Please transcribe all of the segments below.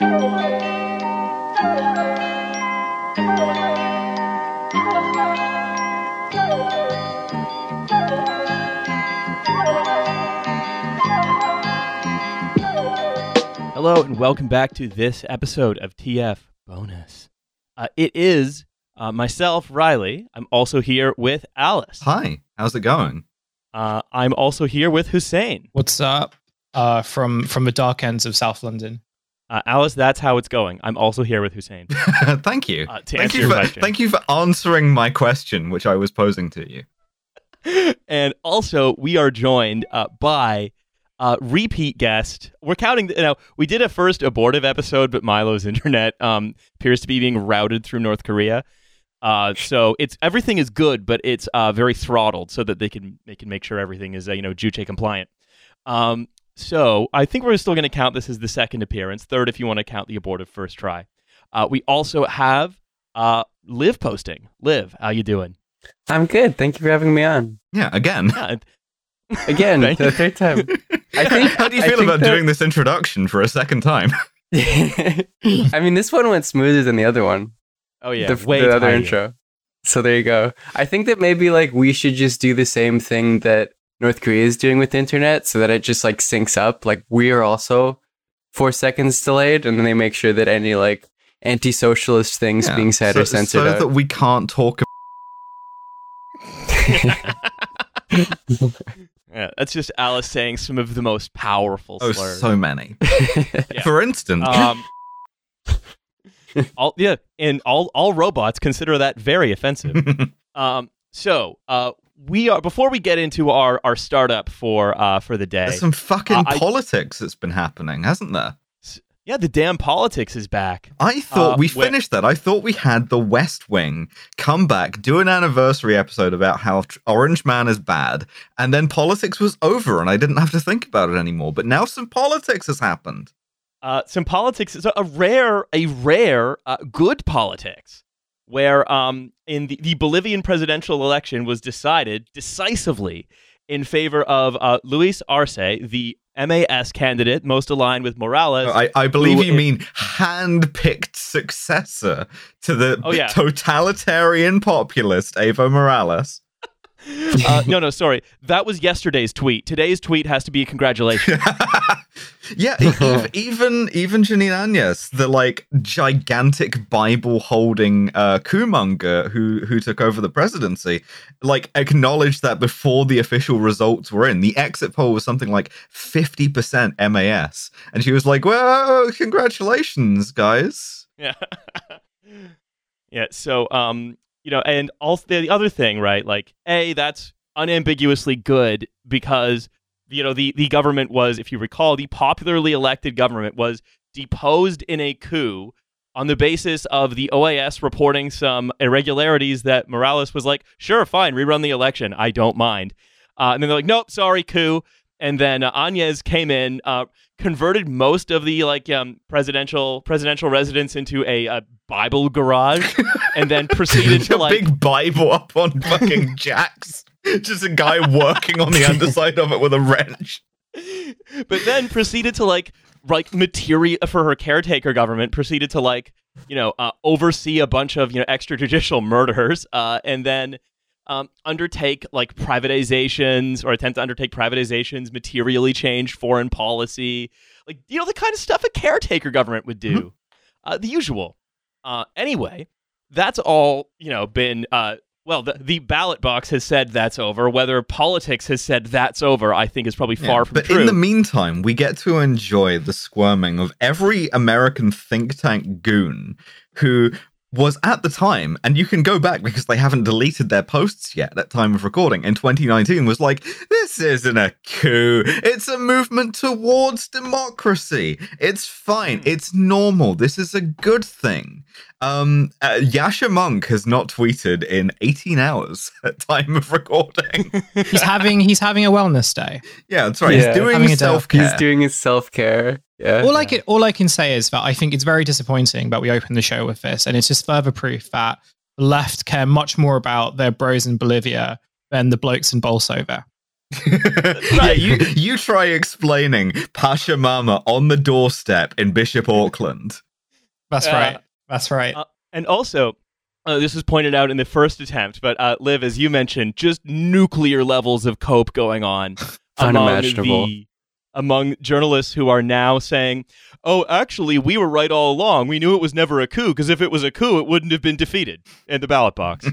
Hello and welcome back to this episode of TF Bonus. Uh, it is uh, myself, Riley. I'm also here with Alice. Hi, how's it going? Uh, I'm also here with Hussein. What's up? Uh, from from the dark ends of South London. Uh, Alice, that's how it's going. I'm also here with Hussein. thank you. Uh, thank you for thank you for answering my question, which I was posing to you. and also, we are joined uh, by uh, repeat guest. We're counting. You know, we did a first abortive episode, but Milo's internet um, appears to be being routed through North Korea. Uh, so it's everything is good, but it's uh, very throttled, so that they can they can make sure everything is uh, you know Juche compliant. Um, so I think we're still going to count this as the second appearance, third if you want to count the abortive first try. Uh, we also have uh, Liv posting. Liv, how you doing? I'm good. Thank you for having me on. Yeah, again. Yeah, Again, Thank the third time. I think. How do you feel think about that- doing this introduction for a second time? I mean, this one went smoother than the other one. oh yeah, the, way the other intro. So there you go. I think that maybe like we should just do the same thing that North Korea is doing with the internet, so that it just like syncs up. Like we are also four seconds delayed, and then they make sure that any like anti-socialist things Yeah, being said so, are censored so out. that we can't talk. about Yeah, that's just Alice saying some of the most powerful Oh, slurs. so many. Yeah. For instance, um, all yeah, and all all robots consider that very offensive. um, so uh, we are before we get into our our startup for uh for the day. there's some fucking Uh, I- politics that's been happening, hasn't there? yeah, the damn politics is back. I thought Uh, we where- finished that. I thought we had the West Wing come back, do an anniversary episode about how tr- Orange Man is bad, and then politics was over and I didn't have to think about it anymore. But now some politics has happened. Uh, some politics is a rare a rare uh, good politics where um in the, the Bolivian presidential election was decided decisively in favor of uh, Luis Arce, the MAS candidate most aligned with Morales. I, I believe you i- mean hand-picked successor to the Oh, yeah. totalitarian populist Evo Morales. Uh, no, no, sorry. That was yesterday's tweet. Today's tweet has to be a congratulations. yeah, e- even even Jeanine Áñez, the like gigantic Bible holding uh Kumonger who who took over the presidency, like acknowledged that before the official results were in. The exit poll was something like 50% MAS. And she was like, Well, congratulations, guys. yeah. yeah. So, um, you know, and also the other thing, right? Like, A, that's unambiguously good because, you know, the, the government was, if you recall, the popularly elected government was deposed in a coup on the basis of the OAS reporting some irregularities that Morales was like, sure, fine, rerun the election. I don't mind. Uh, and then they're like, nope, sorry, coup. And then uh, Áñez came in, uh, converted most of the like um, presidential presidential residence into a, uh Bible garage, and then proceeded to a like big Bible up on fucking jacks. Just a guy working on the underside of it with a wrench. but then proceeded to like like material for her caretaker government proceeded to like you know uh, oversee a bunch of you know extrajudicial murders uh, and then um, undertake like privatizations or attempt to undertake privatizations materially change foreign policy like you know the kind of stuff a caretaker government would do uh, the usual. Uh, anyway that's all you know been uh, well the, the ballot box has said that's over. Whether politics has said that's over i think is probably far Yeah, from but true. in the meantime, we get to enjoy the squirming of every American think tank goon who was at the time, and you can go back because they haven't deleted their posts yet at time of recording in 2019, was like, this isn't a coup. It's a movement towards democracy. It's fine. Hmm. It's normal. This is a good thing. Um, uh, Yascha Mounk has not tweeted in 18 hours at time of recording. He's having he's having a wellness day. yeah, that's right. Yeah. He's doing Having a day off. self care. He's doing his self care. Yeah. All I can all I can say is that I think it's very disappointing that we opened the show with this, and it's just further proof that the left care much more about their bros in Bolivia than the blokes in Bolsover. yeah, you you try explaining Pachamama on the doorstep in Bishop Auckland. That's Uh, right. That's right. uh, And also, uh, this was pointed out in the first attempt, but uh, Liv, as you mentioned, just nuclear levels of cope going on among Unimaginable. the among journalists who are now saying, "Oh, actually, we were right all along. We knew it was never a coup because if it was a coup, it wouldn't have been defeated in the ballot box."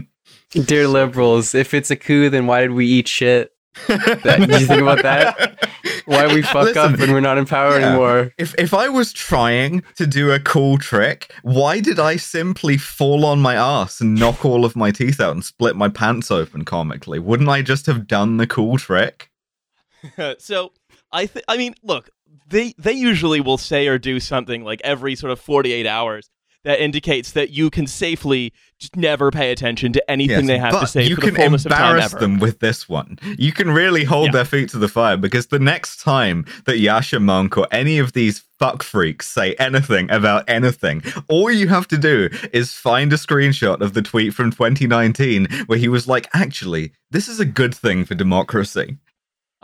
Dear liberals, if it's a coup, then why did we eat shit? That- did you think about that? Why we fuck Listen, up and we're not in power yeah. anymore? If if I was trying to do a cool trick, why did I simply fall on my ass and knock all of my teeth out and split my pants open comically? Wouldn't I just have done the cool trick? so I th- I mean, look, they they usually will say or do something like every sort of 48 hours that indicates that you can safely just never pay attention to anything Yes, they have but to say you can the fullness of time embarrass them with this one. You can really hold Yeah. their feet to the fire because the next time that Yascha Mounk or any of these fuck freaks say anything about anything, all you have to do is find a screenshot of the tweet from 2019 where he was like, "Actually, this is a good thing for democracy."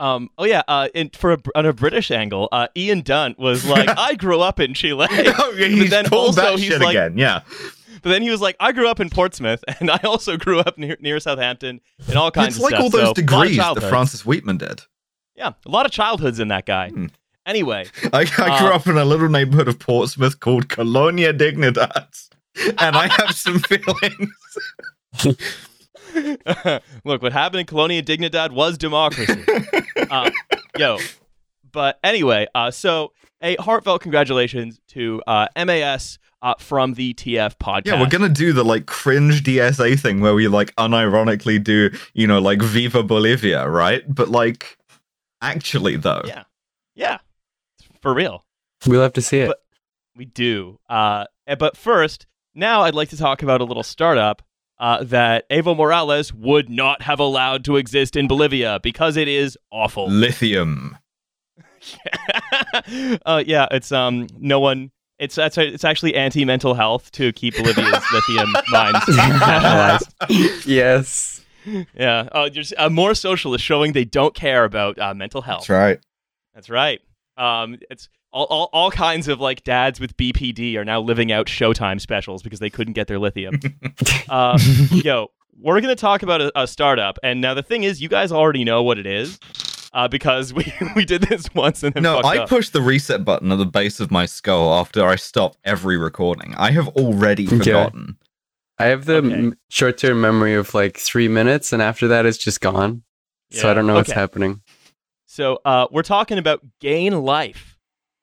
Um, oh yeah, uh, and for a, on a British angle, uh, Ian Dunt was like, "I grew up in Chile," oh, yeah, he's then pulled also that he's shit like- again. Yeah, but then he was like, "I grew up in Portsmouth, and I also grew up near, near Southampton, and all kinds of it's of like stuff." all those a lot of degrees that. Francis Wheatman did. Yeah, a lot of childhoods in that guy. Hmm. Anyway, I, I grew Uh, up in a little neighborhood of Portsmouth called Colonia Dignidad, and I have some feelings. Look, what happened in Colonia Dignidad was democracy. uh, yo, but anyway, uh, so a heartfelt congratulations to uh, MAS uh, from the TF podcast. Yeah, we're gonna do the like cringe DSA thing where we like unironically do, you know, like Viva Bolivia, right? But like, actually though, Yeah. yeah, for real, We'll have to see it. But- we do. Uh, but first, now I'd like to talk about a little startup. Uh, that Evo Morales would not have allowed to exist in Bolivia because it is awful. lithium. uh, yeah, it's um no one. It's that's it's actually anti mental health to keep Bolivia's lithium mines nationalized. yes. Yeah, uh, there's uh, more socialists showing they don't care about uh, mental health. That's right. That's right. Um, it's all, all all kinds of like dads with BPD are now living out Showtime specials because they couldn't get their lithium. uh, yo, we're gonna talk about a, a startup, and now the thing is, you guys already know what it is. Uh, because we, we did this once and then No, I up. pushed the reset button at the base of my skull after I stopped every recording. I have already forgotten. I have the Okay. m short term memory of like three minutes, and after that, it's just gone. So I don't know what's happening. So uh, we're talking about Gain Life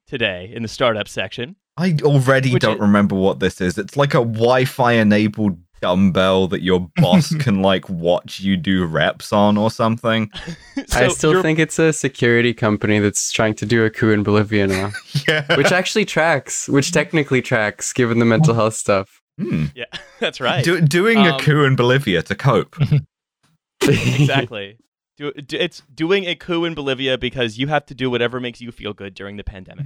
today in the startup section. I already don't is- remember what this is. It's like a Wi-Fi enabled dumbbell that your boss can like watch you do reps on or something. I still you're- think it's a security company that's trying to do a coup in Bolivia now, Yeah. which actually tracks, which technically tracks given the mental health stuff. Hmm. yeah, that's right. Do, doing a Um, coup in Bolivia to cope. exactly. Do, it's doing a coup in Bolivia because you have to do whatever makes you feel good during the pandemic.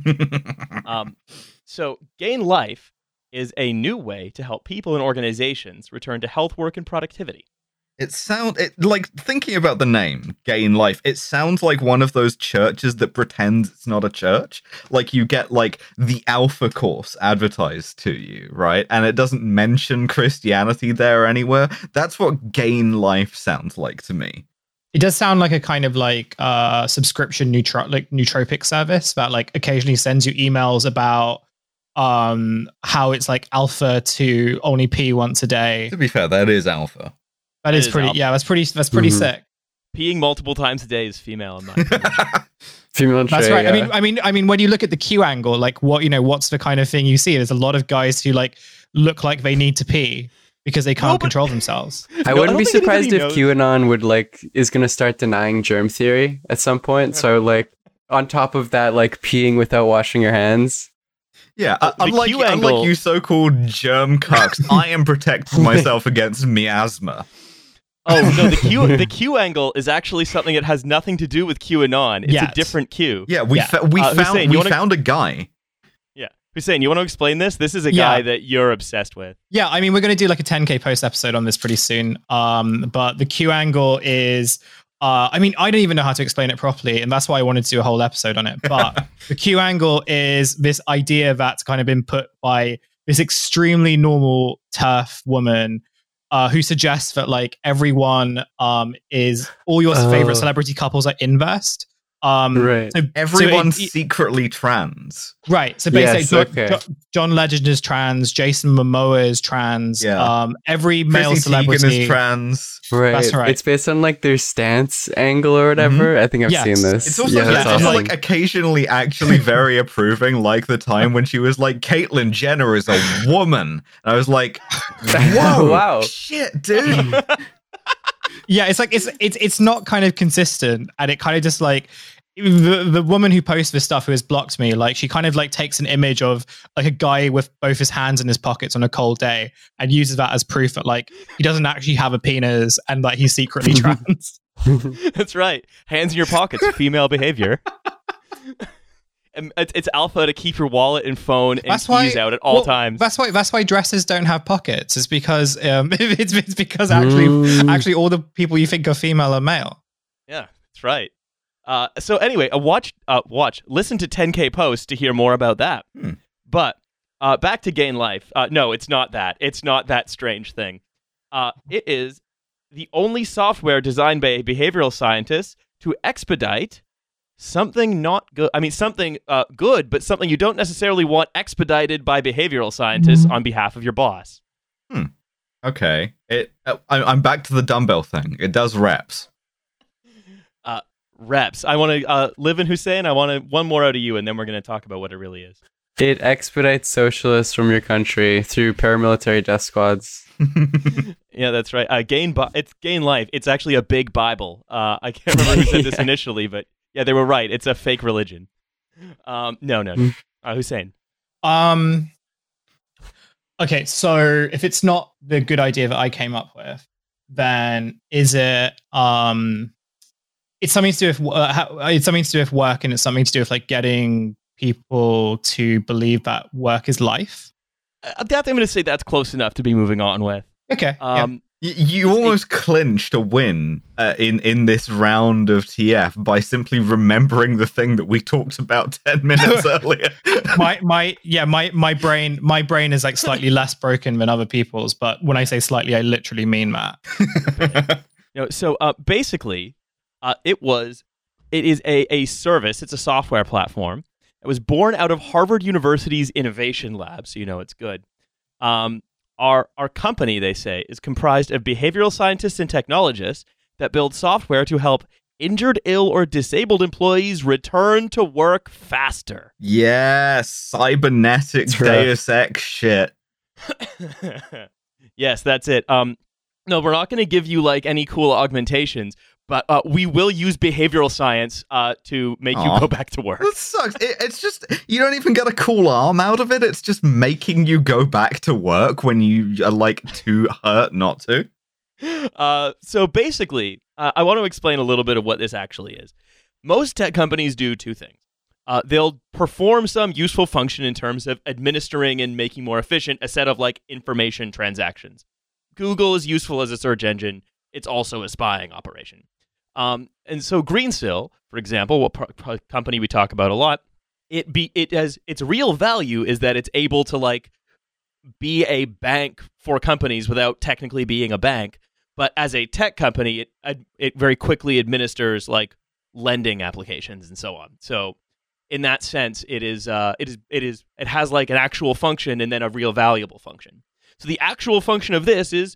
um, so, Gain Life is a new way to help people and organizations return to health work and productivity. It sound it like thinking about the name Gain Life. It sounds like one of those churches that pretends it's not a church. Like you get like the Alpha course advertised to you, right? And it doesn't mention Christianity there anywhere. That's what Gain Life sounds like to me. It does sound like a kind of like uh subscription neutro- like nootropic service that like occasionally sends you emails about um how it's like alpha to only pee once a day. To be fair, that is Alpha. That It is is pretty alpha. yeah, that's pretty that's pretty Mhm. sick. Peeing multiple times a day is female in my opinion. Female That's tray, right. I mean I mean I mean when you look at the Q angle, like what you know, what's the kind of thing you see? There's a lot of guys who like look like they need to pee because they can't but- control themselves. I No, wouldn't don't be surprised if knows. QAnon would like is gonna start denying germ theory at some point. So like on top of that, like peeing without washing your hands. Yeah, uh, The unlike, Q unlike you so-called germ cucks, I am protecting myself against miasma. oh no, the Q the Q angle is actually something that has nothing to do with QAnon. It's Yes. a different Q. Yeah, we Yeah. fa- we Uh, found Hussein, we wanna- found a guy. Yeah. Hussein, you want to explain this? This is a Yeah. guy that you're obsessed with. Yeah, I mean, we're going to do like a 10k post episode on this pretty soon. Um, but the Q angle is uh, I mean, I don't even know how to explain it properly, and that's why I wanted to do a whole episode on it. But the Q angle is this idea that's kind of been put by this extremely normal TERF woman uh, who suggests that like everyone um, is all your Oh. favorite celebrity couples are invest. Um, Right. So, Everyone's so it- secretly trans. right. So basically, Yes, Jo- okay. Jo- John Legend is trans. Jason Momoa is trans. Yeah. Um, every male Chrissy Teigen celebrity is trans. Right. That's right. It's based on like their stance angle or whatever. I think I've Yes. seen this. It's also, yeah, it's that's also awesome. like occasionally actually very approving, like the time when she was like, Caitlyn Jenner is a woman. And I was like, whoa, Wow. shit, dude. yeah it's like it's it's it's not kind of consistent and it kind of just like the, the woman who posts this stuff who has blocked me like she kind of like takes an image of like a guy with both his hands in his pockets on a cold day and uses that as proof that like he doesn't actually have a penis and like he's secretly trans That's right. Hands in your pockets, female behavior. It's, it's alpha to keep your wallet and phone and That's keys why- out at all well, times. that's why that's why dresses don't have pockets it's because um it's, it's because actually Mm. actually all the people you think are female are male Yeah, that's right. Uh, so anyway, a watch, uh, watch, listen to 10K post to hear more about that. Hmm. But uh, back to Gain Life. Uh, no, it's not that. It's not that strange thing. Uh, it is the only software designed by a behavioral scientists to expedite something not good. I mean, something uh, good, but something you don't necessarily want expedited by behavioral scientists on behalf of your boss. Okay. It. Uh, I'm back to the dumbbell thing. It does reps. Reps. I want to uh, live in Hussein. I want to one more out of you, and then we're going to talk about what it really is. it expedites socialists from your country through paramilitary death squads. Yeah, that's right. Uh, gain, Bi- it's gain life. It's actually a big Bible. Uh, I can't remember who said this initially, but yeah, they were right. It's a fake religion. Um, no, no, no. Uh, Hussein. Um. Okay, so if it's not the good idea that I came up with, then is it um? It's something to do with uh, how, it's something to do with work, and it's something to do with like getting people to believe that work is life. Uh, that I'm going to say that's close enough to be moving on with. Okay. Um, Y- You almost clinched a win uh, in in this round of TF by simply remembering the thing that we talked about ten minutes earlier. my my yeah my my brain my brain is like slightly less broken than other people's, but when I say slightly, I literally mean that. you know, so uh, basically, uh, it was, it is a, a service. It's a software platform. It was born out of Harvard University's Innovation Lab, so you know it's good. Um, our our company, they say, is comprised of behavioral scientists and technologists that build software to help injured, ill, or disabled employees return to work faster. yes, cybernetic. Deus Ex shit. yes, that's it. Um, no, we're not going to give you like any cool augmentations, but uh, we will use behavioral science uh, to make Aw. you go back to work. That sucks. It, it's just you don't even get a cool arm out of it. It's just making you go back to work when you are like too hurt not to. Uh, so basically, uh, I want to explain a little bit of what this actually is. Most tech companies do two things. Uh, they'll perform some useful function in terms of administering and making more efficient a set of like information transactions. Google is useful as a search engine. It's also a spying operation. Um, and so Greensill, for example, what pro- company we talk about a lot, it be it has its real value is that it's able to like be a bank for companies without technically being a bank. But as a tech company, it it very quickly administers like lending applications and so on. So in that sense, it is uh, it is it is it has like an actual function and then a real valuable function. So the actual function of this is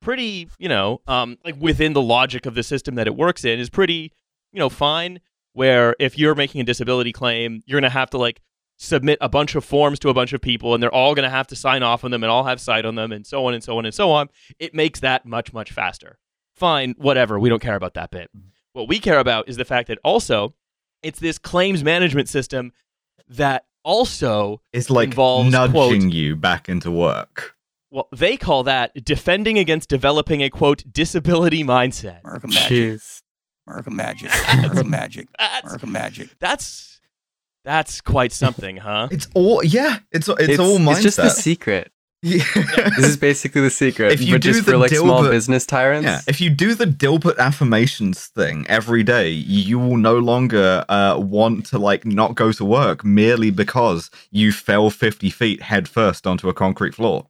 pretty, you know, um, like within the logic of the system that it works in is pretty, you know, fine. Where if you're making a disability claim, you're gonna have to like submit a bunch of forms to a bunch of people, and they're all gonna have to sign off on them and all have sight on them, and so on and so on and so on. It makes that much much faster. Fine, whatever. We don't care about that bit. What we care about is the fact that also it's this claims management system that also It's like Involves, nudging quote- you back into work. Well, they call that defending against developing a quote disability mindset. American magic. Jeez. American magic. American magic. That's American magic. that's that's quite something, huh? It's all yeah. It's it's, all mindset. It's just the secret. Yeah. This is basically the secret. If you but do just the for like small Dilbert- business tyrants. Yeah, if you do the Dilbert affirmations thing every day, you will no longer uh, want to like not go to work merely because you fell fifty feet head first onto a concrete floor.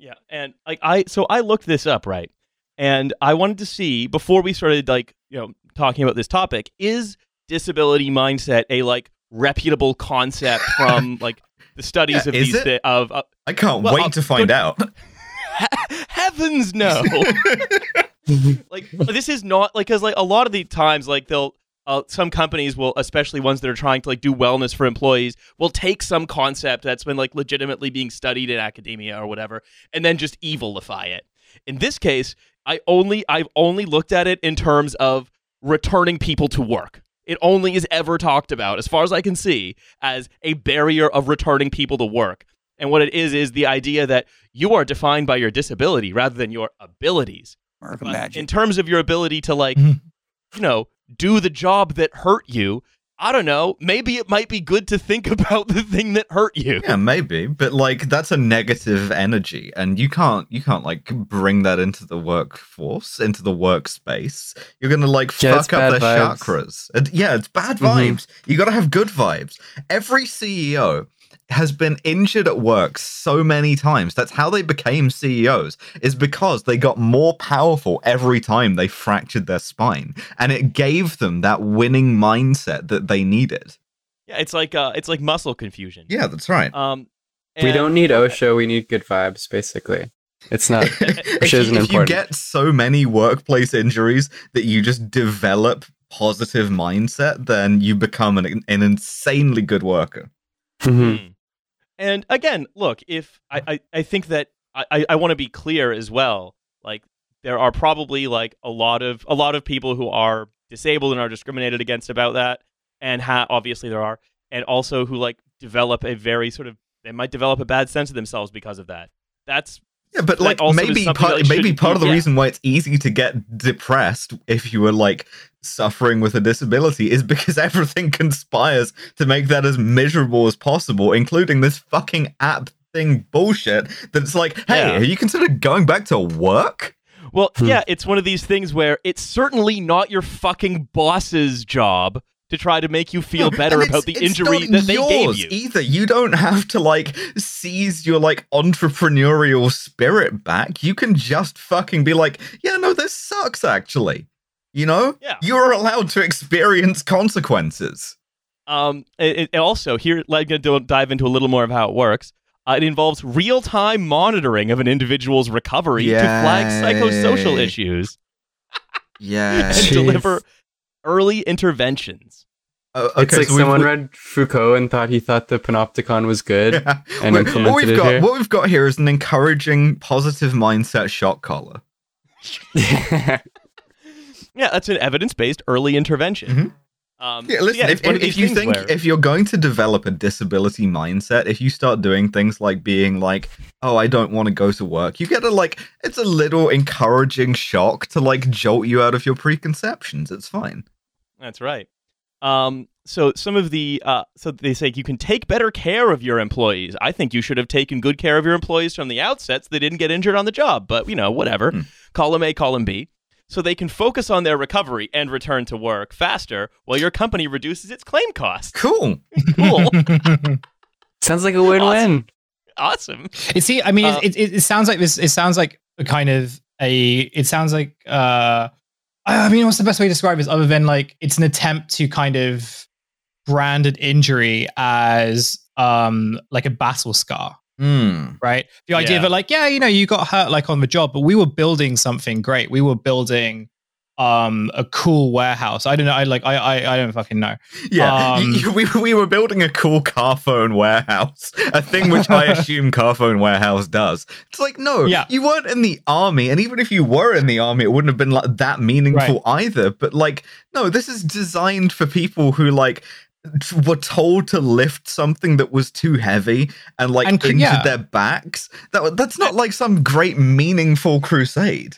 Yeah, and like I so I looked this up, right? And I wanted to see before we started like, you know, talking about this topic, is disability mindset a like reputable concept from like the studies Yeah, of these thi- of uh, I can't Well, wait I'll- to find out. heavens no. like this is not like cuz like a lot of the times like they'll uh, some companies will especially ones that are trying to like do wellness for employees will take some concept that's been like legitimately being studied in academia or whatever and then just evilify it in this case i only i've only looked at it in terms of returning people to work it only is ever talked about as far as i can see as a barrier of returning people to work and what it is is the idea that you are defined by your disability rather than your abilities American but magic. in terms of your ability to like Mhm. you know do the job that hurt you i don't know maybe it might be good to think about the thing that hurt you yeah, maybe, but like that's a negative energy, and you can't you can't like bring that into the workforce, into the workspace. You're gonna like Yeah, fuck up their vibes. chakras. And, yeah, it's bad Mhm. vibes. You gotta have good vibes. Every CEO has been injured at work so many times. That's how they became CEOs, is because they got more powerful every time they fractured their spine. And it gave them that winning mindset that they needed. yeah it's like uh it's like muscle confusion Yeah, that's right. um we don't need OSHA. We need good vibes. Basically, it's not. if, Which you, isn't if you get so many workplace injuries that you just develop positive mindset, then you become an, an insanely good worker. Mhm. And again, look, if I, I, I think that I, I, I want to be clear as well, like there are probably like a lot of a lot of people who are disabled and are discriminated against about that, and ha- obviously there are, and also who like develop a very sort of they might develop a bad sense of themselves because of that. That's Yeah, but like maybe part, like, maybe part of the yeah. reason why it's easy to get depressed if you were like suffering with a disability is because everything conspires to make that as miserable as possible, including this fucking app thing bullshit that's like, hey, Yeah. have you considered going back to work? well, Hmm. yeah, it's one of these things where it's certainly not your fucking boss's job to try to make you feel better about the injury that they gave you. Either you don't have to like seize your like entrepreneurial spirit back. You can just fucking be like, yeah, no, this sucks actually. You know, Yeah. you're allowed to experience consequences. Um, it, it also here, I'm going to dive into a little more of how it works. Uh, it involves real-time monitoring of an individual's recovery to flag psychosocial issues Yeah. and Jeez. deliver early interventions. Uh, it's like so we've- someone we- read Foucault and thought he thought the panopticon was good. Yeah. and what implemented we've it got, here. what we've got here is an encouraging, positive mindset shock collar. Yeah, that's an evidence-based early intervention. Um. Yeah, listen. it's if, if, if you think where- if you're going to develop a disability mindset, if you start doing things like being like, "Oh, I don't want to go to work," you get a like, it's a little encouraging shock to like jolt you out of your preconceptions. It's fine. That's right. Um, so some of the uh, so they say you can take better care of your employees. I think you should have taken good care of your employees from the outset so they didn't get injured on the job. But you know, whatever. Hmm. Column A, column B. So they can focus on their recovery and return to work faster while your company reduces its claim costs. Cool. Cool. Sounds like a win-win. awesome. It see, I mean, Uh, it, it, it sounds like this. It sounds like a kind of a. It sounds like. uh I I mean, what's the best way to describe this other than like it's an attempt to kind of brand an injury as um like a battle scar, Hmm. right? The idea Yeah. that like, yeah, you know, you got hurt like on the job, but we were building something great. We were building um a cool warehouse. I don't know. I like. I I, I don't fucking know. Yeah, Um, we, we were building a cool car phone warehouse, a thing which I assume car phone warehouse does. It's like, no, Yeah. you weren't in the army, and even if you were in the army, it wouldn't have been like that meaningful either. But like, no, this is designed for people who like were told to lift something that was too heavy and like And cr- injured yeah. their backs. That that's not like some great meaningful crusade.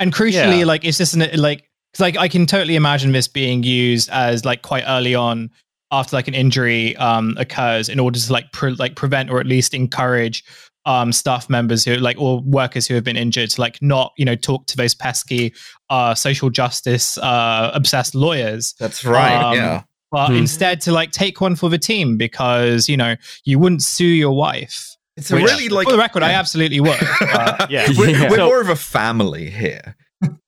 And crucially, Yeah. like it's just an, like 'cause, like I can totally imagine this being used as like quite early on, after like an injury um, occurs in order to like pre- like prevent or at least encourage um, staff members who like or workers who have been injured to like not you know talk to those pesky uh, social justice uh, obsessed lawyers That's right. Um, yeah. But Hmm. instead to like take one for the team because you know you wouldn't sue your wife It's a which, really like for the record i absolutely would Uh, Yeah. We're, Yeah. we're So- more of a family here.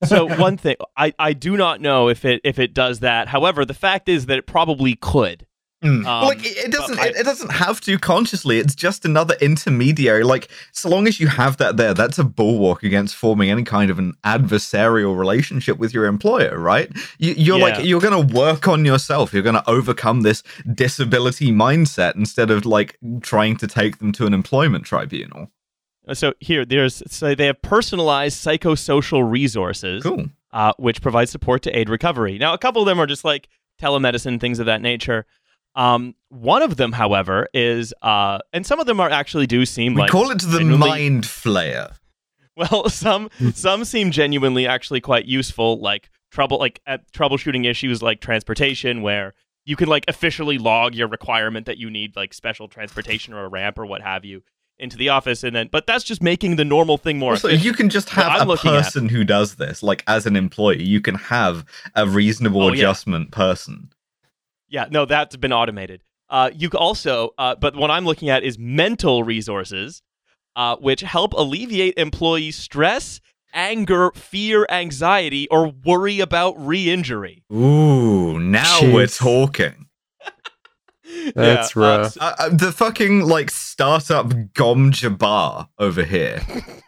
so one thing I, I do not know if it if it does that. However, the fact is that it probably could. Mm. Um, like it, it doesn't I- it, it doesn't have to consciously it's just another intermediary like so long as you have that there that's a bulwark against forming any kind of an adversarial relationship with your employer right you, you're Yeah. like you're gonna work on yourself you're gonna overcome this disability mindset instead of like trying to take them to an employment tribunal So here, there's so they have personalized psychosocial resources, cool uh, which provide support to aid recovery. Now, a couple of them are just like telemedicine, things of that nature. Um, one of them, however, is uh, and some of them are actually do seem we like call it the genuinely- mind flayer Well, some some seem genuinely actually quite useful, like trouble like at troubleshooting issues like transportation, where you can like officially log your requirement that you need like special transportation or a ramp or what have you into the office, and then but that's just making the normal thing more. so you can just have a looking at- person who does this, like as an employee. You can have a reasonable Oh, yeah. adjustment person. Yeah, no, that's been automated. Uh, you can also, uh, but what I'm looking at is mental resources, uh, which help alleviate employee stress, anger, fear, anxiety, or worry about re-injury. Ooh, now Jeez. we're talking. That's Yeah, uh, rough. Uh, uh, the fucking like startup Gom Jabbar over here.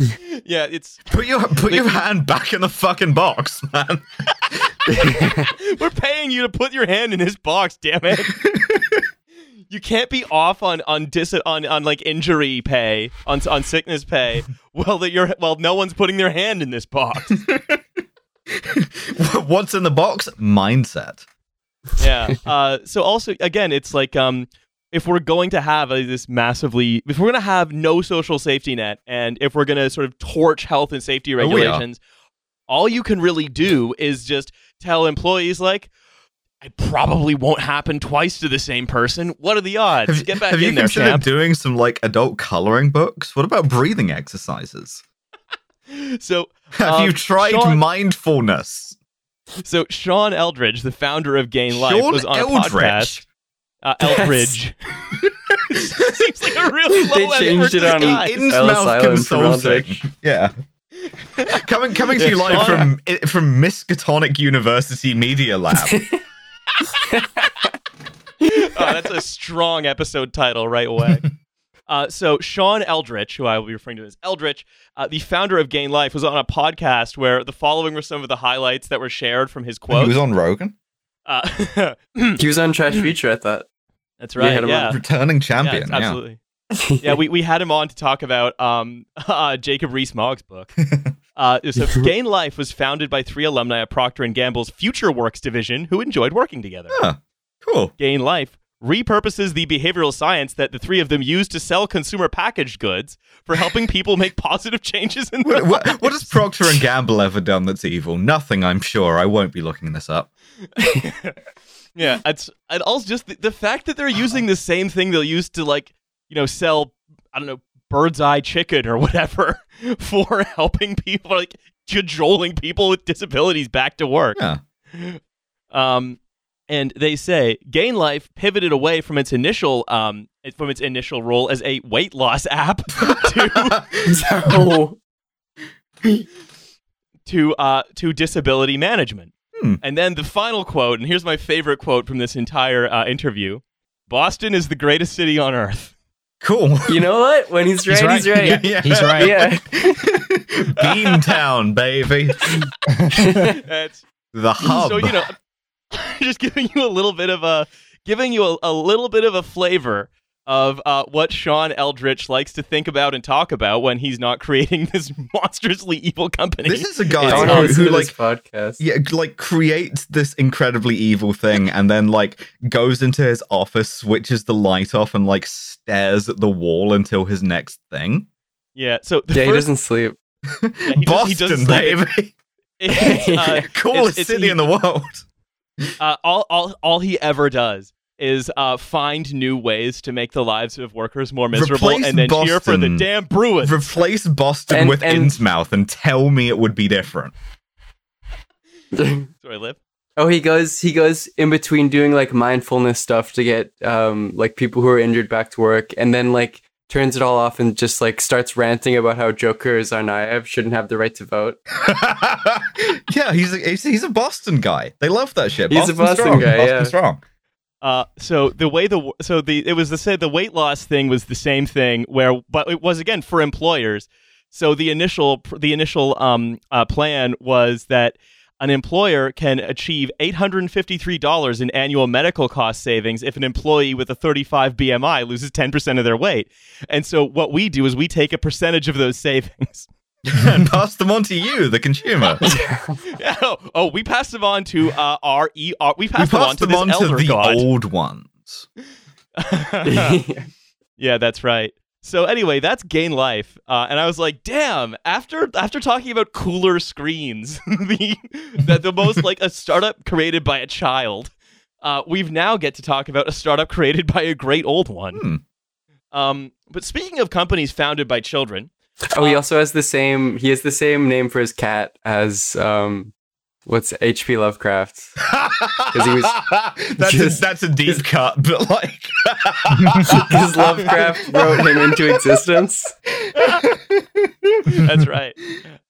yeah, it's Put your put your hand back in the fucking box, man. we're paying you to put your hand in his box. Damn it! you can't be off on on dis on on like injury pay on on sickness pay. Well, that you're well, no one's putting their hand in this box. What's in the box? Mindset. yeah. Uh, so also again, it's like um, if we're going to have a, this massively, if we're going to have no social safety net, and if we're going to sort of torch health and safety Oh, regulations, all you can really do is just tell employees like. It probably won't happen twice to the same person. What are the odds? Have, Get back have you in there, considered champ. doing some like adult coloring books? What about breathing exercises? So, Have Um, you tried Sean- mindfulness? so Sean Eldridge, the founder of Gain Life, Sean was on a Eldridge? podcast. Uh, Eldridge. Seems like a really low They end changed it on- guy. Ellis Innsmouth Island from Consulting. Yeah. coming coming to you live from from Miskatonic University Media Lab. oh, that's a strong episode title right away. Uh, so Sean Eldritch, who I will be referring to as Eldritch, uh, the founder of Gain Life, was on a podcast where the following were some of the highlights that were shared from his quote. he was on Rogan, Uh, he was on Trash Feature, I thought. That's We right. had him Yeah, returning champion. Yeah, absolutely. yeah, we, we had him on to talk about um, uh, Jacob Rees-Mogg's book. Uh, so Gain Life was founded by three alumni at Procter & Gamble's Future Works division who enjoyed working together. Huh. Cool. Gain Life repurposes the behavioral science that the three of them use to sell consumer packaged goods for helping people make positive changes in their What, what, what has Procter and Gamble ever done that's evil? Nothing, I'm sure. I won't be looking this up. Yeah, it's and also just the, the fact that they're using the same thing they'll use to like, you know, sell I don't know, bird's eye chicken or whatever for helping people like cajoling people with disabilities back to work. Yeah. Um and they say Gain Life pivoted away from its initial um from its initial role as a weight loss app to to uh to disability management. Hmm. And then the final quote, and here's my favorite quote from this entire uh, interview: "Boston is the greatest city on earth." Cool. You know what? When he's right, he's right. yeah. He's right. Yeah. Beantown, baby. That's, The hub. so you know, just giving you a little bit of a giving you a, a little bit of a flavor of uh, what Sean Eldritch likes to think about and talk about when he's not creating this monstrously evil company. this is a guy who, listen who like podcast. yeah, like creates this incredibly evil thing and then like goes into his office, switches the light off, and like stares at the wall until his next thing. yeah. So the Yeah, he first- doesn't sleep. yeah, he does- he Boston, doesn't sleep. baby. It's, uh, Coolest it's- it's- city he- in the world. uh, all, all, all he ever does is uh, find new ways to make the lives of workers more miserable Replace and then cheer for the damn Bruins. Replace Boston And- with and- Innsmouth and tell me it would be different. Sorry, Liv. Oh, he goes. He goes in between doing like mindfulness stuff to get um like people who are injured back to work, and then like turns it all off and just like starts ranting about how Dzhokhar Tsarnaev shouldn't have the right to vote. yeah, he's a, he's, he's a Boston guy. They love that shit. He's a Boston Boston strong. guy, Boston yeah. strong. Uh, so the way the so the it was the the weight loss thing was the same thing where but it was again for employers. So the initial the initial um uh, plan was that an employer can achieve $853 in annual medical cost savings if an employee with a 35 BMI loses 10% of their weight. And so what we do is we take a percentage of those savings. and pass them on to you, the consumer. Yeah, oh, oh, we pass them on to uh, our ER. We we pass them on to them this on to the god. old ones. yeah, that's right. So anyway, that's Gain Life, uh, and I was like, "Damn!" After after talking about cooler screens, the that the most like a startup created by a child, uh, we've now get to talk about a startup created by a great old one. Hmm. Um, but speaking of companies founded by children, oh, he also has the same. He has the same name for his cat as um, what's H.P. Lovecraft. he was that's, just- a, that's a deep cut, but like Because Lovecraft wrote him into existence. that's right.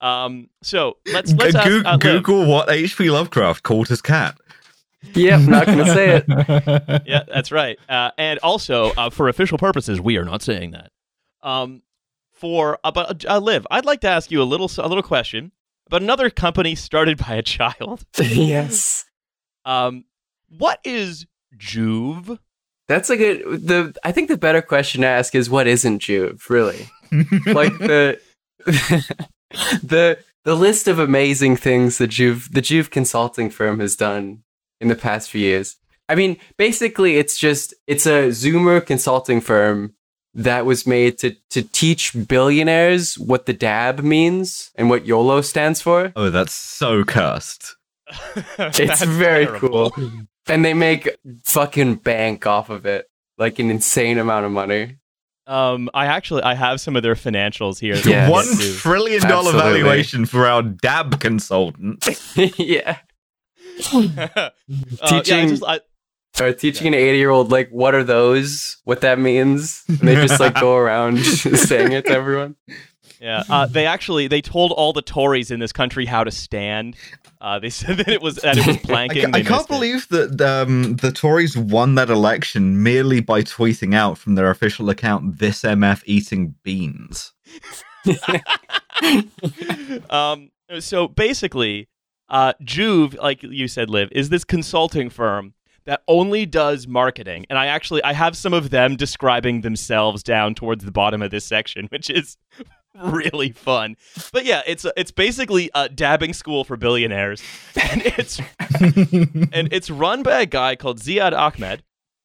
Um, so let's let's ask, Goo- uh, Liv. Google what H.P. Lovecraft called his cat. Yep, not gonna say it. yeah, that's right. Uh, and also, uh, for official purposes, we are not saying that. Um, for about uh, Liv, I'd like to ask you a little a little question about another company started by a child. yes. Um, what is JUV? That's like a the I think the better question to ask is what isn't JUV, really? like the the the list of amazing things that JUV the JUV consulting firm has done in the past few years. I mean, basically it's just it's a Zoomer consulting firm that was made to to teach billionaires what the DAB means and what YOLO stands for. Oh, that's so cursed. It's That's very terrible. cool. And they make fucking bank off of it. Like an insane amount of money. Um, I actually I have some of their financials here. that Yes. we'll One get to. trillion dollar Absolutely. valuation for our DAB consultant. yeah. Uh, yeah, I Teaching- just- I- Or teaching an 80 year old, like, what are those? What that means? And they just, like, go around saying it to everyone. Yeah, uh, they actually they told all the Tories in this country how to stand. Uh, they said that it was that it was I, planking. ca- I can't missed it. believe that um, the Tories won that election merely by tweeting out from their official account, "This MF eating beans." um, so basically, uh, JUV, like you said, Liv, is this consulting firm that only does marketing. And I actually I have some of them describing themselves down towards the bottom of this section, which is really fun. But yeah, it's it's basically a dabbing school for billionaires, and it's and it's run by a guy called Ziad Ahmed.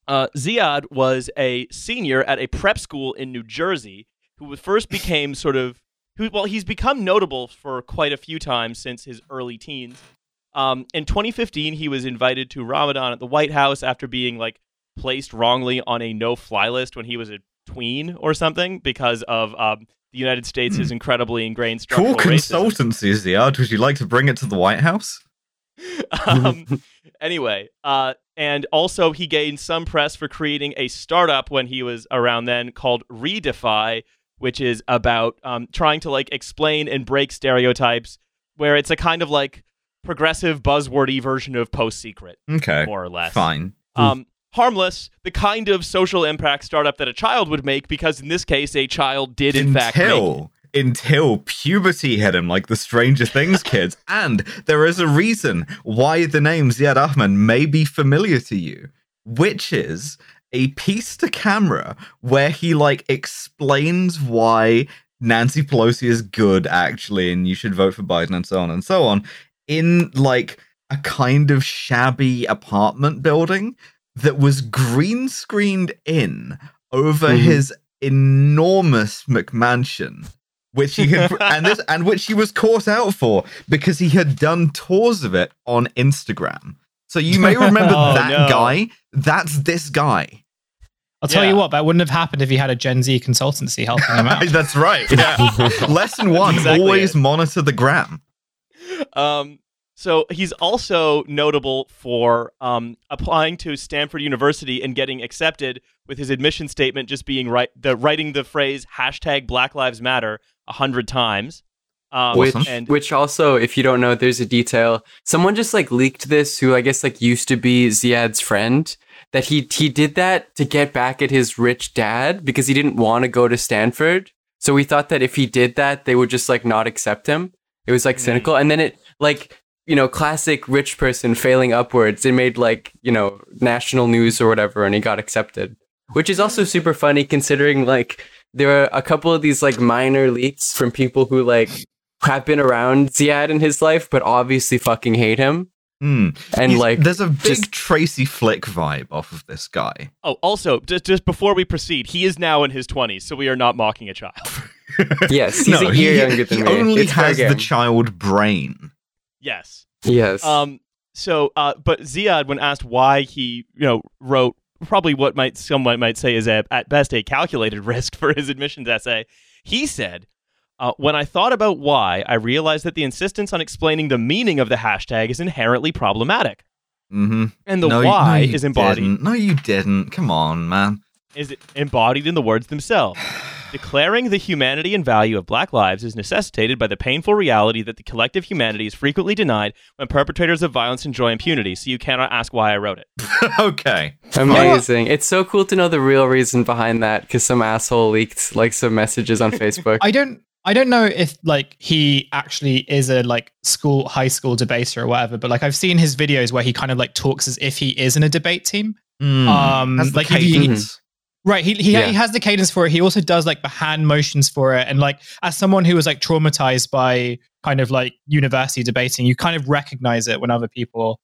Uh, Ziad was a senior at a prep school in New Jersey who first became sort of who well he's become notable for quite a few times since his early teens. Um, in 2015, he was invited to Ramadan at the White House after being like placed wrongly on a no-fly list when he was a tween or something because of um, the United States' is incredibly ingrained structural Cool consultancy, Ziad. Would you like to bring it to the White House? um, anyway, uh, and also he gained some press for creating a startup when he was around then called Redefy, which is about um, trying to like explain and break stereotypes, where it's a kind of like progressive buzzwordy version of Post Secret, Okay, more or less. fine. Um, harmless, the kind of social impact startup that a child would make, because in this case, a child did in fact make. until until puberty hit him like the Stranger Things kids, and there is a reason why the name Ziad Ahmed may be familiar to you, which is a piece to camera where he like explains why Nancy Pelosi is good actually, and you should vote for Biden and so on and so on in like a kind of shabby apartment building that was green screened in over Mhm. his enormous McMansion, which he had and this and which he was caught out for because he had done tours of it on Instagram. So you may remember Oh, that no. guy. That's this guy. I'll tell Yeah. you what, that wouldn't have happened if he had a Gen Z consultancy helping him out. That's right. Yeah. Lesson one: Exactly always it. monitor the gram. Um, so he's also notable for um, applying to Stanford University and getting accepted with his admission statement just being right the writing the phrase hashtag Black Lives Matter a hundred times. Um, which, and which also, if you don't know, there's a detail. Someone just like leaked this, who I guess like used to be Ziad's friend. That he he did that to get back at his rich dad because he didn't want to go to Stanford. So we thought that if he did that, they would just like not accept him. It was like Mm. cynical, and then it like you know classic rich person failing upwards. It made like you know national news or whatever, and he got accepted, which is also super funny considering like there are a couple of these like minor leaks from people who like have been around Ziad in his life, but obviously fucking hate him. Hmm. And He's- like, there's a big just- Tracy Flick vibe off of this guy. oh, also just just before we proceed, he is now in his twenties, so we are not mocking a child. yes, he's no, a year he, younger than he me. only It's has the child brain. yes. yes. Um. So, uh, but Ziad, when asked why he, you know, wrote probably what might someone might say is a, at best a calculated risk for his admissions essay, he said, uh, "When I thought about why, I realized that the insistence on explaining the meaning of the hashtag is inherently problematic, Mm-hmm. and the no, why no, is embodied didn't. No, you didn't. Come on, man. Is embodied in the words themselves." Declaring the humanity and value of black lives is necessitated by the painful reality that the collective humanity is frequently denied when perpetrators of violence enjoy impunity, so you cannot ask why I wrote it. okay. Amazing. It's so cool to know the real reason behind that because some asshole leaked like some messages on Facebook. I don't I don't know if like he actually is a like school high school debater or whatever, but like I've seen his videos where he kind of like talks as if he is in a debate team. Hmm. Um, Has the like if he- cadence. Right. He he, Yeah. he has the cadence for it. He also does like the hand motions for it. And like as someone who was like traumatized by kind of like university debating, you kind of recognize it when other people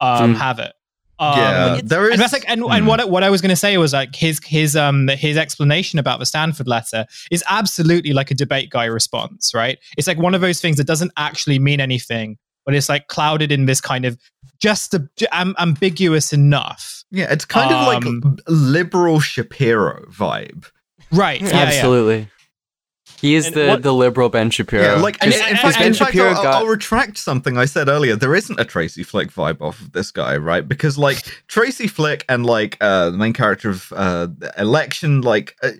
um Mm. have it. Um, yeah, there is. and that's like and, and Hmm. what I- what I was going to say was like his his um his explanation about the Stanford letter is absolutely like a debate guy response, right? It's like one of those things that doesn't actually mean anything, but it's like clouded in this kind of just a, j- am, ambiguous enough, Yeah, it's kind of like Um, liberal Shapiro vibe. right? Yeah, yeah. Absolutely. He is And the, what- the liberal Ben Shapiro. Yeah, like And- in, and- and fact, Ben in fact Shapiro I'll, got- I'll retract something I said earlier. There isn't a Tracy Flick vibe off of this guy, right? Because like Tracy Flick and like uh, the main character of uh, Election, like. Uh,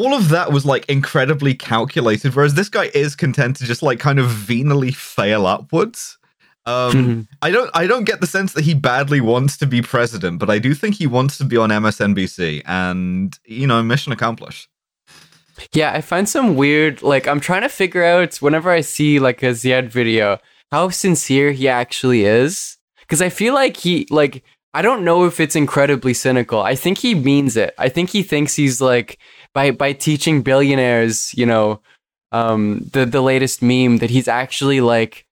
all of that was like incredibly calculated, whereas this guy is content to just like kind of venally fail upwards. Um, Mhm. I don't I don't get the sense that he badly wants to be president, but I do think he wants to be on MSNBC and you know, mission accomplished. Yeah, I find some weird. Like, I'm trying to figure out whenever I see like a Ziad video how sincere he actually is. Because I feel like he like I don't know if it's incredibly cynical. I think he means it. I think he thinks he's like by by teaching billionaires, you know, um, the the latest meme that he's actually like,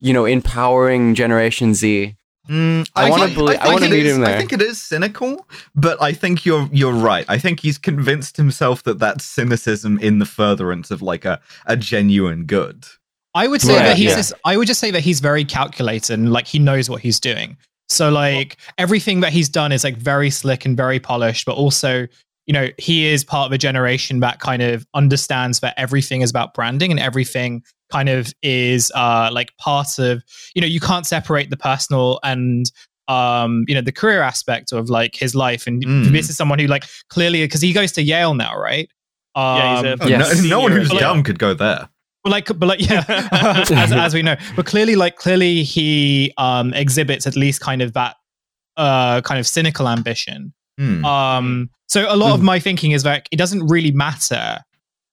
you know, empowering Generation Z. Mm, I wanna think- believe- I think wanna meet is- him there. I think it is cynical, but I think you're you're right. I think he's convinced himself that that's cynicism in the furtherance of like a, a genuine good. I would say Right, that he's yeah. just, I would just say that he's very calculated and like he knows what he's doing. So like everything that he's done is like very slick and very polished, but also, you know, he is part of a generation that kind of understands that everything is about branding and everything kind of is uh like part of, you know, you can't separate the personal and um you know the career aspect of like his life and Mm. this is someone who like clearly because he goes to Yale now right Yeah, he's a- Um, Oh, Yes. no, no one who's dumb could go there. but like, but like, yeah, as, as we know, but clearly, like, clearly, he um exhibits at least kind of that uh kind of cynical ambition. Hmm. Um, so a lot of my thinking is like it doesn't really matter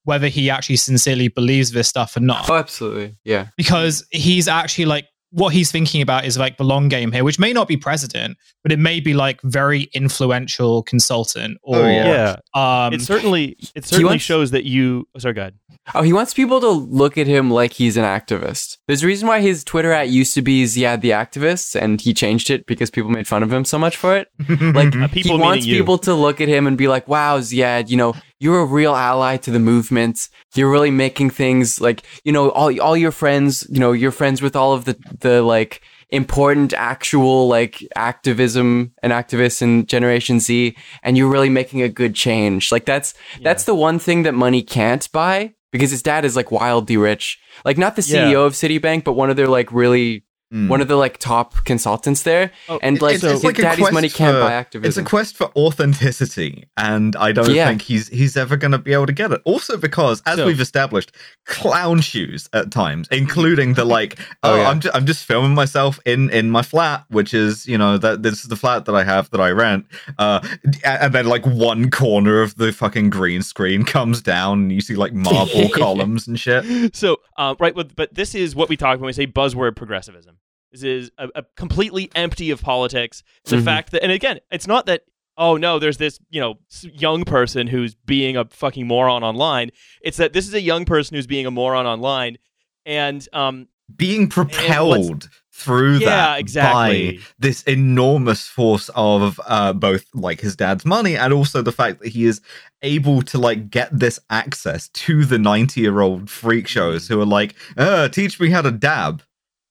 whether he actually sincerely believes this stuff or not, Oh, absolutely. Yeah. because he's actually like what he's thinking about is like the long game here, which may not be president, but it may be like very influential consultant or Oh, yeah. Yeah, um it certainly it certainly wants- shows that you. Oh, sorry, go ahead. Oh, he wants people to look at him like he's an activist. There's a reason why his Twitter at used to be Ziad the Activist, and he changed it because people made fun of him so much for it. Like, Uh, people he wants people to look at him and be like, wow, Ziad, you know, you're a real ally to the movement. You're really making things like, you know, all, all your friends, you know, you're friends with all of the, the like important actual like activism and activists in Generation Z, and you're really making a good change. Like that's that's the one thing that money can't buy because his dad is like wildly rich. Like not the Yeah. CEO of Citibank, but one of their like really Mm. one of the like top consultants there. Oh, and like, It's- it's his like daddy's money can't for- buy It's a quest for authenticity, and I don't Yeah. think he's he's ever going to be able to get it. Also, because as So- we've established, clown shoes at times, including the like, oh, Oh, yeah. I'm ju- I'm just filming myself in in my flat, which is you know that this is the flat that I have that I rent, uh, and then like one corner of the fucking green screen comes down, and you see like marble columns and shit. So, um, right, but, but this is what we talk when we say buzzword progressivism. This is a, a completely empty of politics. The Mhm. fact that, and again, it's not that. Oh no, there's this you know young person who's being a fucking moron online. It's that this is a young person who's being a moron online, and um, being propelled through Yeah, that exactly. by this enormous force of uh, both like his dad's money and also the fact that he is able to like get this access to the 90 year old freak shows who are like uh teach me how to dab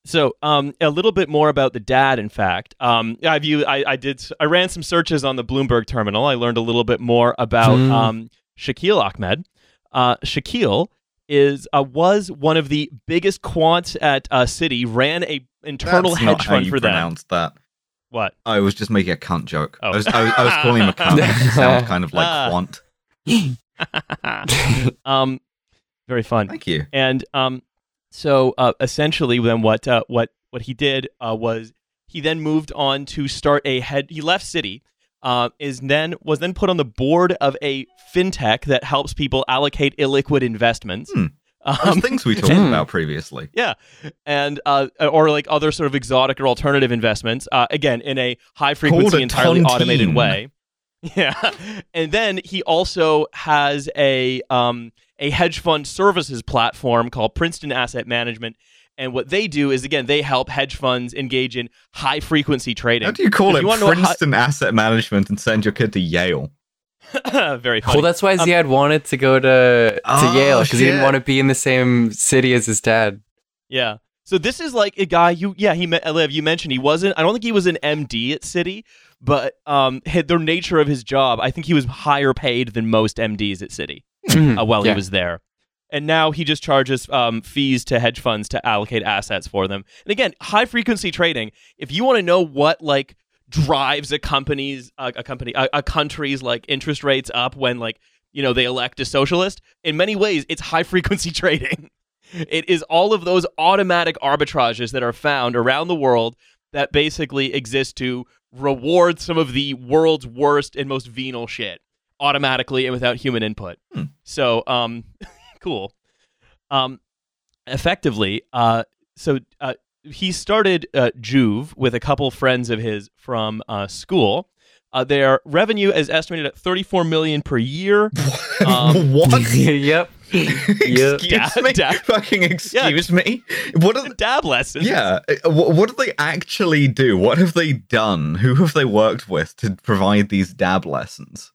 So, um, a little bit more about the dad. In fact, um, I I, I did I ran some searches on the Bloomberg terminal. I learned a little bit more about Hmm. um, Shakil Ahmed. Uh, Shakil is uh, was one of the biggest quants at uh, Citi. Ran a internal That's hedge how fund you for them. that What? I was just making a cunt joke. Oh. I, was, I, was, I was calling him a cunt. It sounds kind of like Ah. quant. um, very fun. Thank you. And um, so uh, essentially, then what uh, what what he did uh, was he then moved on to start a head. He left Citi. Uh, is then was then put on the board of a fintech that helps people allocate illiquid investments. Hmm. Those Um, things we talked Hmm. about previously. yeah, and uh, or like other sort of exotic or alternative investments. Uh, again, in a high frequency, a entirely automated way. Yeah, and then he also has a um, a hedge fund services platform called Princeton Asset Management. And what they do is again they help hedge funds engage in high frequency trading. How do you call it you wanna know what hi- Princeton Asset Management and send your kid to Yale? Very funny. Well, that's why Um, Ziad wanted to go to to Oh, Yale because he didn't want to be in the same city as his dad. Yeah. So this is like a guy you yeah he met Liv you mentioned he wasn't I don't think he was an MD at Citi but um had the nature of his job I think he was higher paid than most MDs at Citi Mhm. uh, while Yeah. he was there and now he just charges um, fees to hedge funds to allocate assets for them and again high frequency trading if you want to know what like drives a company's uh, a company a, a country's like interest rates up when like you know they elect a socialist in many ways it's high frequency trading it is all of those automatic arbitrages that are found around the world that basically exist to reward some of the world's worst and most venal shit automatically and without human input. Hmm. So, um, cool. Um, effectively, uh, so uh, he started uh, JUV with a couple friends of his from uh, school. Uh, their revenue is estimated at 34 million per year. Um, what? yep. Excuse Da- me? da- Fucking excuse me? What are the, Dab lessons. yeah, uh, wh- what do they actually do? What have they done? Who have they worked with to provide these dab lessons?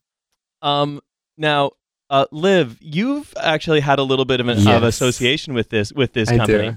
Um. Now, uh, Liv, you've actually had a little bit of an of association with this with this I company. do.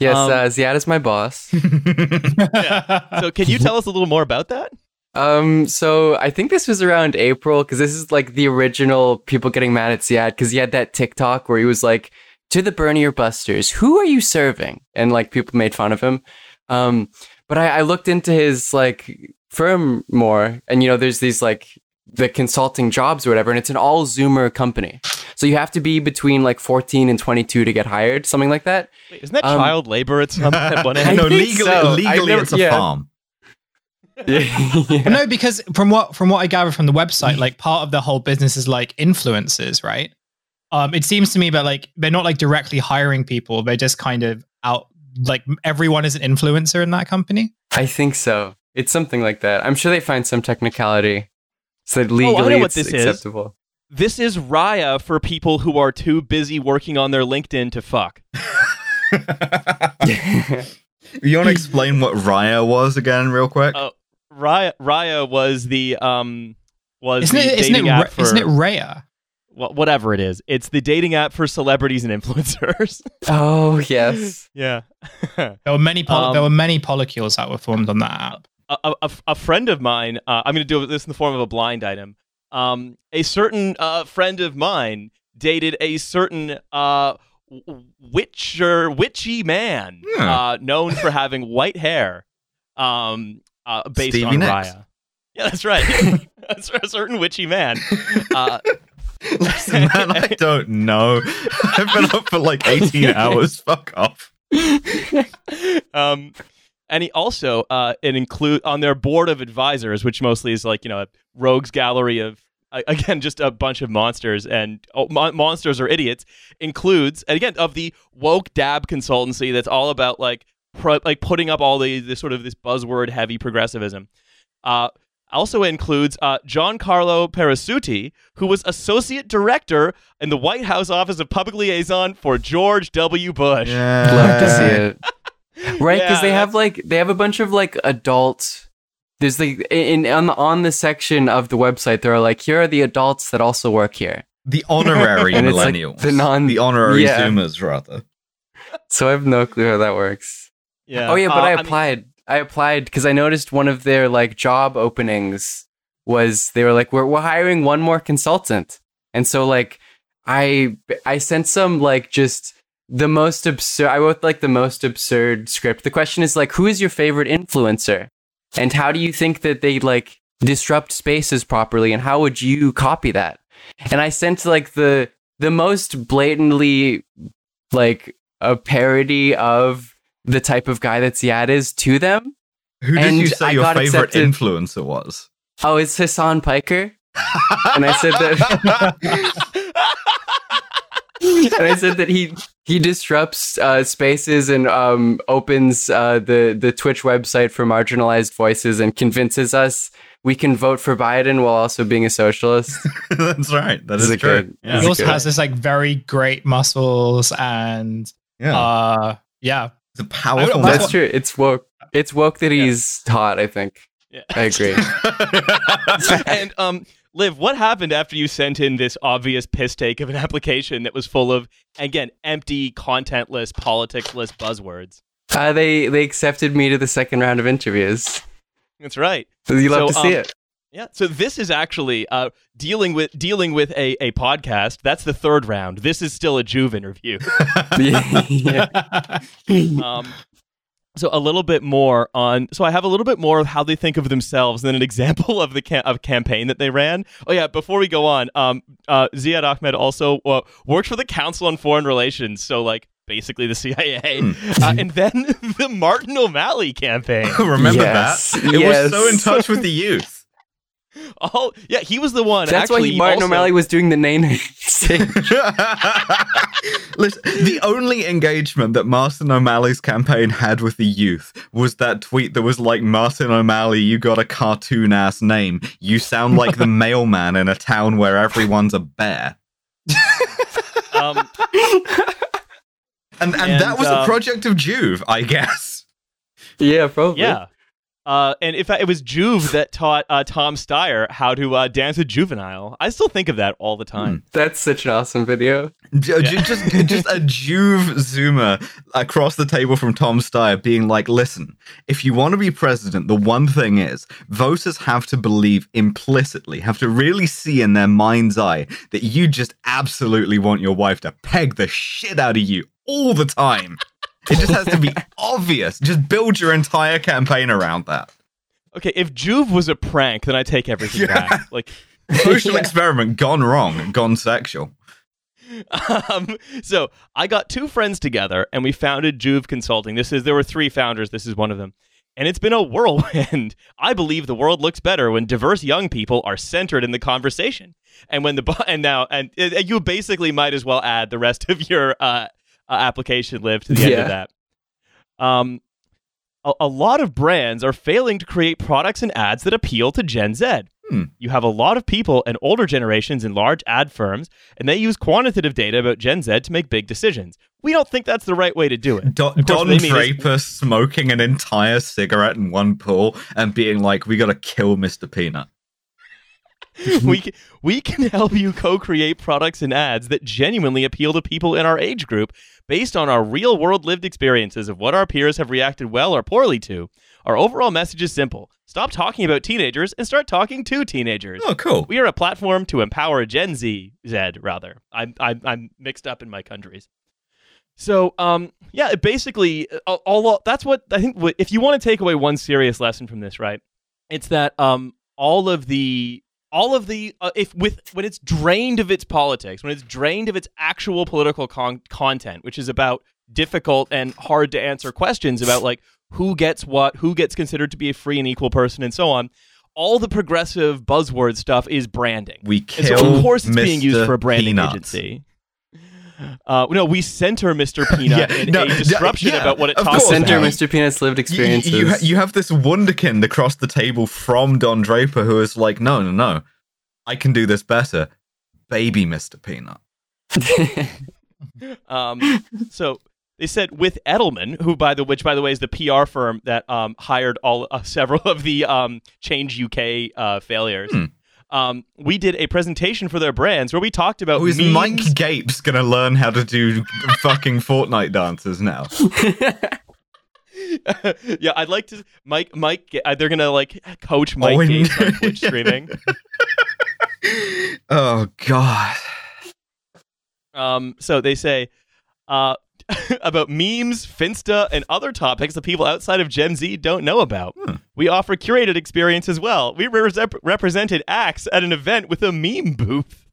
Yes, Um, uh, Ziad is my boss. So, can you tell us a little more about that? Um, so I think this was around April because this is like the original people getting mad at Ziad because he had that TikTok where he was like, "To the Bernier Busters, who are you serving?" And like people made fun of him. Um, but I, I looked into his like firm more, and you know, there's these like the consulting jobs or whatever, and it's an all Zoomer company. So you have to be between like 14 and 22 to get hired, something like that. Wait, isn't that Um, child labor It's some at one end? no, legally, so. Legally, never- it's a yeah. farm. Yeah. no, because from what from what I gather from the website, like part of the whole business is like influencers, right? Um, it seems to me that like they're not like directly hiring people; they're just kind of out. Like everyone is an influencer in that company. I think so. It's something like that. I'm sure they find some technicality so that Oh, I know legally what it's this is. acceptable. This is Raya for people who are too busy working on their LinkedIn to fuck. you want to explain what Raya was again, real quick? Oh, Raya Raya was the um was Isn't the it? Isn't it? dating Ra- app for Isn't it Raya? wh- whatever it is. It's the dating app for celebrities and influencers. Oh yes. yeah. There were many poly- Um, there were many polycules that were formed on that app. a, a, a friend of mine, uh, I'm going to do this in the form of a blind item. Um, a certain uh, friend of mine dated a certain uh, witcher, witchy man, Hmm. uh, known for having white hair, um, uh, based Stevie on Nicks. Raya. Yeah, that's right. that's a certain witchy man. Uh, Listen, man, I don't know. I've been up for like 18 hours. Fuck off. um, and he also uh, it include on their board of advisors, which mostly is like you know a rogues gallery of again just a bunch of monsters and oh, mon- monsters or idiots includes and again of the woke dab consultancy that's all about like pro- like putting up all the this sort of this buzzword heavy progressivism. Uh, also includes uh, Giancarlo Perasutti, who was associate director in the White House Office of Public Liaison for George W. Bush. Yeah. Love to see it. Right, because Yeah, they have like they have a bunch of like adult. There's like in on the on the section of the website there are like here are the adults that also work here. The honorary And it's like millennials. the non- the honorary Yeah. Zoomers, rather. So I have no clue how that works. Yeah. Oh yeah, but Uh, I mean- applied. I applied because I noticed one of their like job openings was they were like we're we're hiring one more consultant, and so like I I sent some like just the most absurd. I wrote like the most absurd script. The question is like, who is your favorite influencer, and how do you think that they like disrupt spaces properly, and how would you copy that? And I sent like the the most blatantly like a parody of the type of guy that Ziad is to them. Who did And you say I your favorite accepted- influencer was? Oh, it's Hassan Piker. And I said that and I said that he he disrupts uh, spaces and um, opens uh, the the Twitch website for marginalized voices and convinces us we can vote for Biden while also being a socialist. That's right. That This is is true. good. Yeah. He also good. has this like very great muscles and yeah. uh yeah. It's a powerful That's That's true. It's woke. It's woke that he's hot. I think. Yeah. I agree. and um, Liv, what happened after you sent in this obvious piss take of an application that was full of again empty, contentless, politicless buzzwords? Uh, they they accepted me to the second round of interviews. That's right. So you love So, to see um, it. Yeah. So this is actually uh, dealing with dealing with a, a podcast. That's the third round. This is still a JUV interview. um, so a little bit more on. So I have a little bit more of how they think of themselves than an example of the cam- of campaign that they ran. Oh yeah, before we go on, um, uh, Ziad Ahmed also uh, worked for the Council on Foreign Relations. So like basically the CIA, Hmm. uh, and then the Martin O'Malley campaign. Remember Yes, that? It yes. was so in touch with the youth. Oh yeah, he was the one. That's actually, why he, Martin also- O'Malley was doing the name. Listen, the only engagement that Martin O'Malley's campaign had with the youth was that tweet that was like, Martin O'Malley, you got a cartoon ass name. You sound like the mailman in a town where everyone's a bear. Um, And, and, And, that was um, the project of JUV, I guess. yeah, probably. yeah. Uh, and in fact, it was JUV that taught uh, Tom Steyer how to uh, dance a juvenile. I still think of that all the time. That's such an awesome video. J- j- just, just a JUV zoomer across the table from Tom Steyer being like, listen, if you want to be president, the one thing is voters have to believe implicitly, have to really see in their mind's eye that you just absolutely want your wife to peg the shit out of you all the time. It just has to be obvious. Just build your entire campaign around that. Okay, if JUV was a prank, then I take everything Yeah. back. Like, Social Yeah. experiment gone wrong, gone sexual. um, so I got two friends together and we founded JUV Consulting. This is there were three founders. This is one of them, and it's been a whirlwind. I believe the world looks better when diverse young people are centered in the conversation, and when the and now and uh, you basically might as well add the rest of your uh, uh, application live to the end Yeah. of that. Um, a, a lot of brands are failing to create products and ads that appeal to Gen Z. Hmm. You have a lot of people and older generations in large ad firms, and they use quantitative data about Gen Z to make big decisions. We don't think that's the right way to do it. Don, course, Don they mean is- Draper smoking an entire cigarette in one pull and being like, "We got to kill Mr. Peanut." we can, we can help you co-create products and ads that genuinely appeal to people in our age group based on our real-world lived experiences of what our peers have reacted well or poorly to. Our overall message is simple: stop talking about teenagers and start talking to teenagers. Oh, cool. We are a platform to empower Gen Z, Z rather. I'm I'm, I'm mixed up in my countries. So, um, yeah, basically, all, all that's what I think. If you want to take away one serious lesson from this, right, it's that um, all of the all of the uh, if with when it's drained of its politics, when it's drained of its actual political con- content, which is about difficult and hard to answer questions about like who gets what, who gets considered to be a free and equal person, and so on. All the progressive buzzword stuff is branding. We And kill so of course it's being used Mr. for a branding Peanut. agency. Uh, no, we center Mr. Peanut Yeah, in no, a disruption yeah, about what it of talks course. Center about. Mr. Peanut's lived You, experiences. you, you have this wonderkind across the table from Don Draper who is like, no, no, no, I can do this better. Baby Mr. Peanut. Um, so they said with Edelman, who by the which by the way is the PR firm that um, hired all uh, several of the um, Change UK uh, failures. Hmm. Um, we did a presentation for their brands where we talked about Oh, is memes. Mike Gapes gonna learn how to do fucking Fortnite dances now? yeah, I'd like to. Mike, Mike, uh, they're gonna like coach Mike Oh, and- Gates on Twitch streaming. oh god. Um, so they say uh, about memes, Finsta, and other topics that people outside of Gen Z don't know about. Hmm. We offer curated experience as well. We re- represented Axe at an event with a meme booth.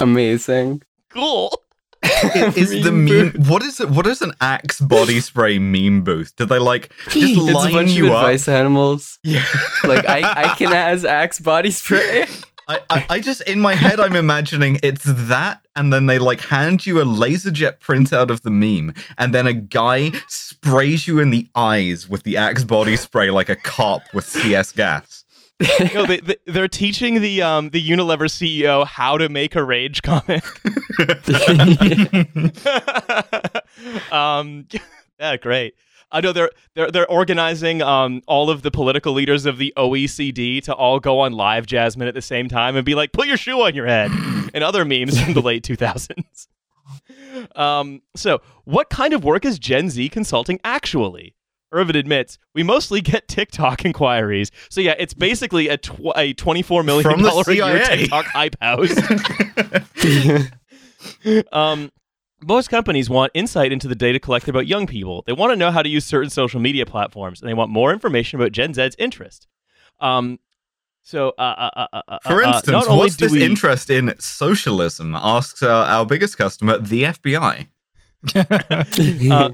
Amazing. Cool. Is the meme what is it what is an axe body spray meme booth? Did they like just It's a line bunch of you up? advice animals. Yeah. Like I, I can as Axe body spray. I, I, I just in my head I'm imagining it's that and then they like hand you a laserjet printout of the meme and then a guy sprays you in the eyes with the axe body spray like a cop with CS gas. no, they, they, they're teaching the um, the Unilever CEO how to make a rage comic. um, yeah, great. I know they're they're they're organizing um all of the political leaders of the OECD to all go on LiveJasmin at the same time and be like, "Put your shoe on your head," and other memes from the late 2000s. Um, so what kind of work is Gen Z consulting actually? Irvin admits we mostly get TikTok inquiries. So yeah, it's basically a tw- a 24 million dollar a year TikTok hype house. um, most companies want insight into the data collected about young people. They want to know how to use certain social media platforms, and they want more information about Gen Z's interest. Um, so, uh, uh, uh, uh, uh, For uh, instance, not what's this we, interest in socialism? Asks uh, our biggest customer, the FBI. uh,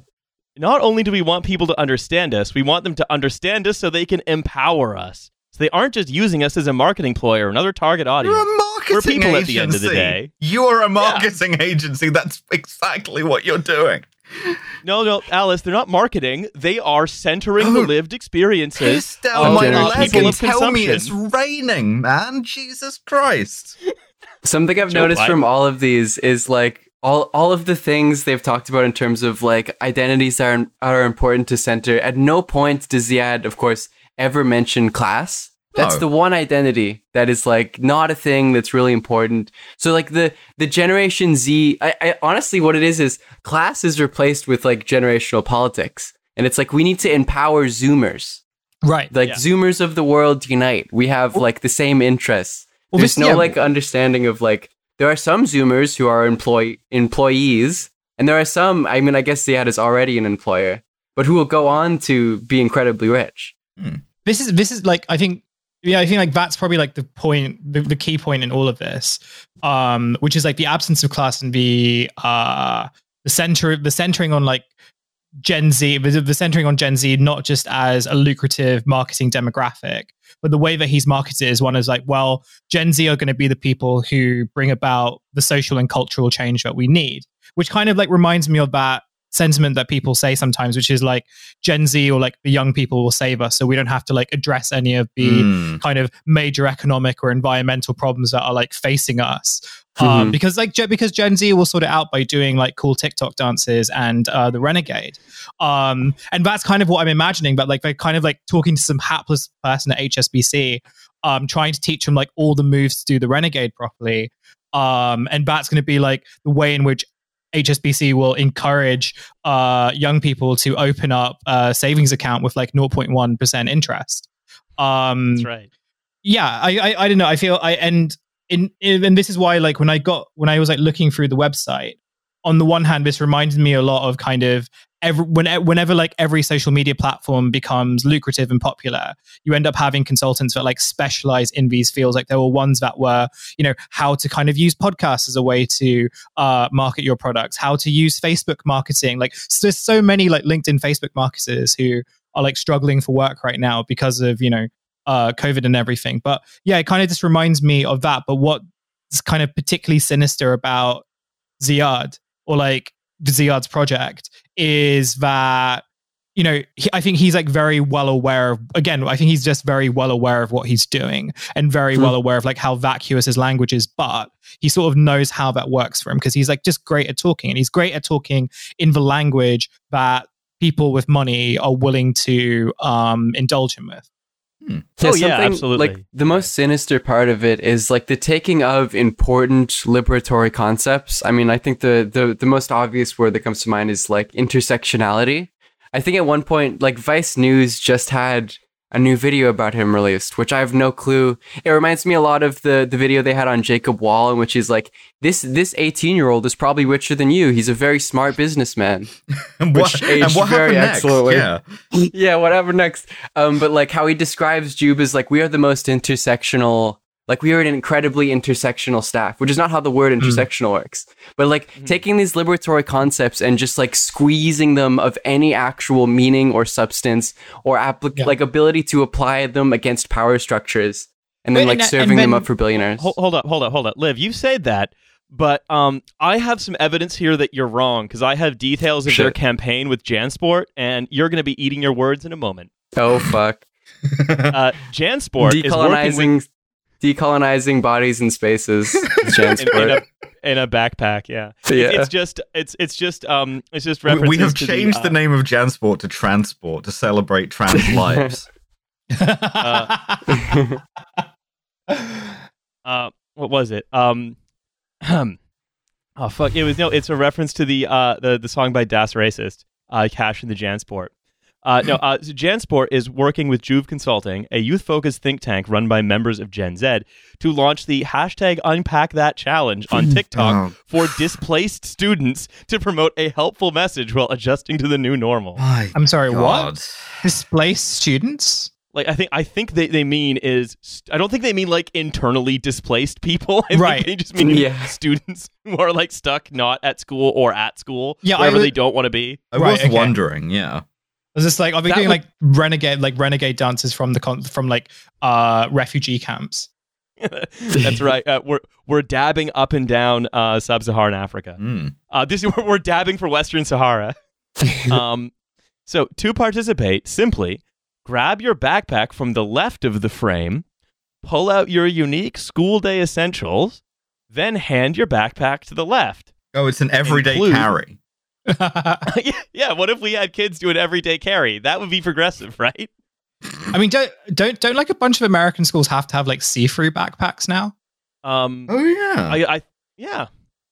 not only do we want people to understand us, we want them to understand us so they can empower us. So they aren't just using us as a marketing ploy or another target audience. You're a marketing We're people agency. at the end of the day. You're a marketing agency. That's exactly what you're doing. No, no, Alice, they're not marketing. They are centering the Oh, lived experiences Piss down of my general leg people and of tell me it's raining, man. Jesus Christ. Something I've Joe noticed Biden. from all of these is like all all of the things they've talked about in terms of like identities are are important to center. At no point does the ad, of course, ever mention class. That's No. the one identity that is like not a thing that's really important. So like the the Generation Z, I, I honestly what it is is class is replaced with like generational politics, and it's like we need to empower Zoomers, right. like Yeah. Zoomers of the world unite. We have like the same interests. Well, There's this- no yeah, like understanding of like there are some Zoomers who are employ employees, and there are some. I mean, I guess the ad is already an employer, but who will go on to be incredibly rich. Hmm. this is this is like I think yeah I think like that's probably like the point the, the key point in all of this um which is like the absence of class and the uh the center the centering on like Gen Z the, the centering on Gen Z not just as a lucrative marketing demographic but the way that he's marketed is one is like well Gen Z are going to be the people who bring about the social and cultural change that we need which kind of like reminds me of that sentiment that people say sometimes, which is like Gen Z or like the young people will save us, so we don't have to like address any of the Mm. kind of major economic or environmental problems that are like facing us. Um, Mhm. because like because Gen Z will sort it out by doing like cool TikTok dances and uh, the Renegade, um, and that's kind of what I'm imagining. But like they're kind of like talking to some hapless person at HSBC, um, trying to teach them like all the moves to do the Renegade properly, um, and that's going to be like the way in which HSBC will encourage uh, young people to open up a savings account with like 0.1 percent interest. Um, That's right. yeah I, I i don't know i feel i and in, in and this is why like when i got when i was like looking through the website on the one hand this reminded me a lot of kind of every when, whenever like every social media platform becomes lucrative and popular you end up having consultants that like specialize in these fields like there were ones that were you know how to kind of use podcasts as a way to uh, market your products how to use facebook marketing like so there's so many like linkedin facebook marketers who are like struggling for work right now because of you know uh, COVID and everything. But yeah, it kind of just reminds me of that. But what's kind of particularly sinister about Ziad or like Ziad's project is that you know he, I think he's like very well aware of again I think he's just very well aware of what he's doing and very Hmm. well aware of like how vacuous his language is but he sort of knows how that works for him because he's like just great at talking and he's great at talking in the language that people with money are willing to um indulge him with Hmm. Oh, yeah, something, absolutely. Like the most sinister part of it is like the taking of important liberatory concepts. I mean, I think the the the most obvious word that comes to mind is like intersectionality. I think at one point, like Vice News just had a new video about him released, which I have no clue. It reminds me a lot of the the video they had on Jacob Wohl, in which he's like, "This this eighteen year old is probably richer than you. He's a very smart businessman." And Which what, and what very happened next? excellently. Yeah. yeah, whatever next. Um, but like how he describes JUV is like we are the most intersectional. Like we are an incredibly intersectional staff, which is not how the word intersectional works. But like taking these liberatory concepts and just like squeezing them of any actual meaning or substance or applic- Yeah. like ability to apply them against power structures, and then Wait, like and- serving and them up for billionaires. Hold, up, hold up, hold up. Liv, you said that, but um, I have some evidence here that you're wrong because I have details of their campaign with Jansport, and you're going to be eating your words in a moment. oh fuck! Uh, Jansport is working with, Decolonizing, decolonizing bodies and spaces. in, in, a, in a backpack. Yeah, Yeah. It's, it's just it's it's just um it's just We, references we have changed the, the, name of Jansport to Transport to celebrate trans lives. uh, what was it? Um, oh fuck! It was no. It's a reference to the uh the the song by Das Racist, uh, Cash in the Jansport. Uh, no, uh, so Jansport is working with JUV Consulting, a youth-focused think tank run by members of Gen Z, to launch the hashtag Unpack That Challenge on TikTok Oh. for displaced students to promote a helpful message while adjusting to the new normal. My I'm sorry, God. what? Displaced students? Like I think I think they, they mean is I don't think they mean like internally displaced people. I Right. think they just mean Yeah. students who are like stuck not at school or at school Yeah, I wherever was- they don't want to be. I Right, was okay. wondering, yeah. Was this like are we That doing would- like renegade like renegade dances from the con- from like uh refugee camps? That's right. Uh, we're we're dabbing up and down uh, sub-Saharan Africa. Mm. Uh, this we're, we're dabbing for Western Sahara. um, so to participate, simply grab your backpack from the left of the frame, pull out your unique school day essentials, then hand your backpack to the left. Oh, it's an everyday Include- carry. yeah, yeah. What if we had kids do an everyday carry? That would be progressive, right? I mean, don't don't don't like a bunch of American schools have to have like see-through backpacks now? Um, Oh yeah. I, I, yeah.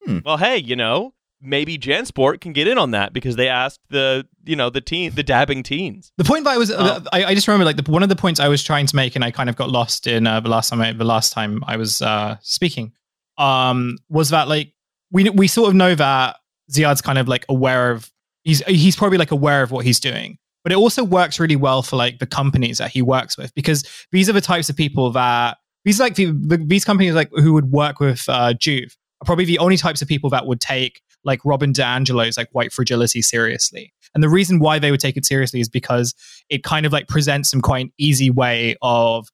Hmm. Well, hey, you know, maybe JanSport can get in on that because they asked the, you know, the teen, the dabbing teens. The point that I was, Oh. I, I just remember like the, one of the points I was trying to make, and I kind of got lost in uh, the last time I, the last time I was uh, speaking, um, was that like we we sort of know that Ziad's kind of like aware of he's he's probably like aware of what he's doing, but it also works really well for like the companies that he works with because these are the types of people that these like the, the these companies like who would work with uh, JUV are probably the only types of people that would take like Robin DiAngelo's like white fragility seriously. And the reason why they would take it seriously is because it kind of like presents some quite an easy way of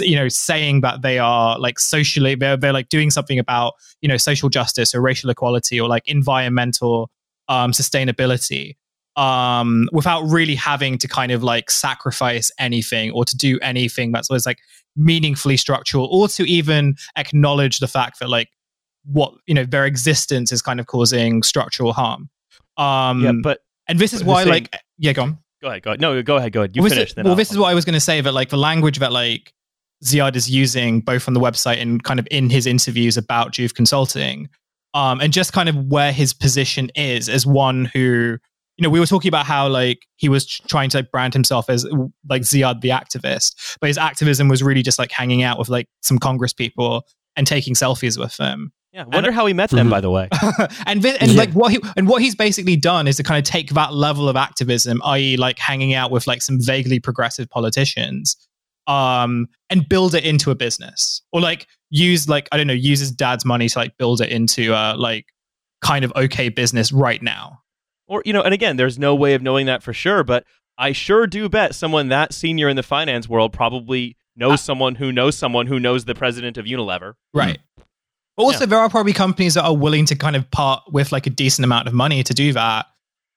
you know saying that they are like socially they're, they're like doing something about you know social justice or racial equality or like environmental um, sustainability um, without really having to kind of like sacrifice anything or to do anything that's always like meaningfully structural or to even acknowledge the fact that like what you know their existence is kind of causing structural harm um yeah, but and this is why like yeah go on go ahead, go ahead. No, go ahead, go ahead. You well, finish this, well I'll- this is what i was going to say that like the language that like ziad is using both on the website and kind of in his interviews about JUV consulting um and just kind of where his position is as one who you know we were talking about how like he was trying to like, brand himself as like ziad the activist but his activism was really just like hanging out with like some congress people and taking selfies with them Yeah, wonder how he met them, Mhm. by the way. and vi- and Yeah. like what he and what he's basically done is to kind of take that level of activism, i.e., like hanging out with like some vaguely progressive politicians, um, and build it into a business, or like use like I don't know, use his dad's money to like build it into a like kind of okay business right now. Or you know, and again, there's no way of knowing that for sure, but I sure do bet someone that senior in the finance world probably knows someone who knows someone who knows the president of Unilever. Right. But also, there are probably companies that are willing to kind of part with like a decent amount of money to do that.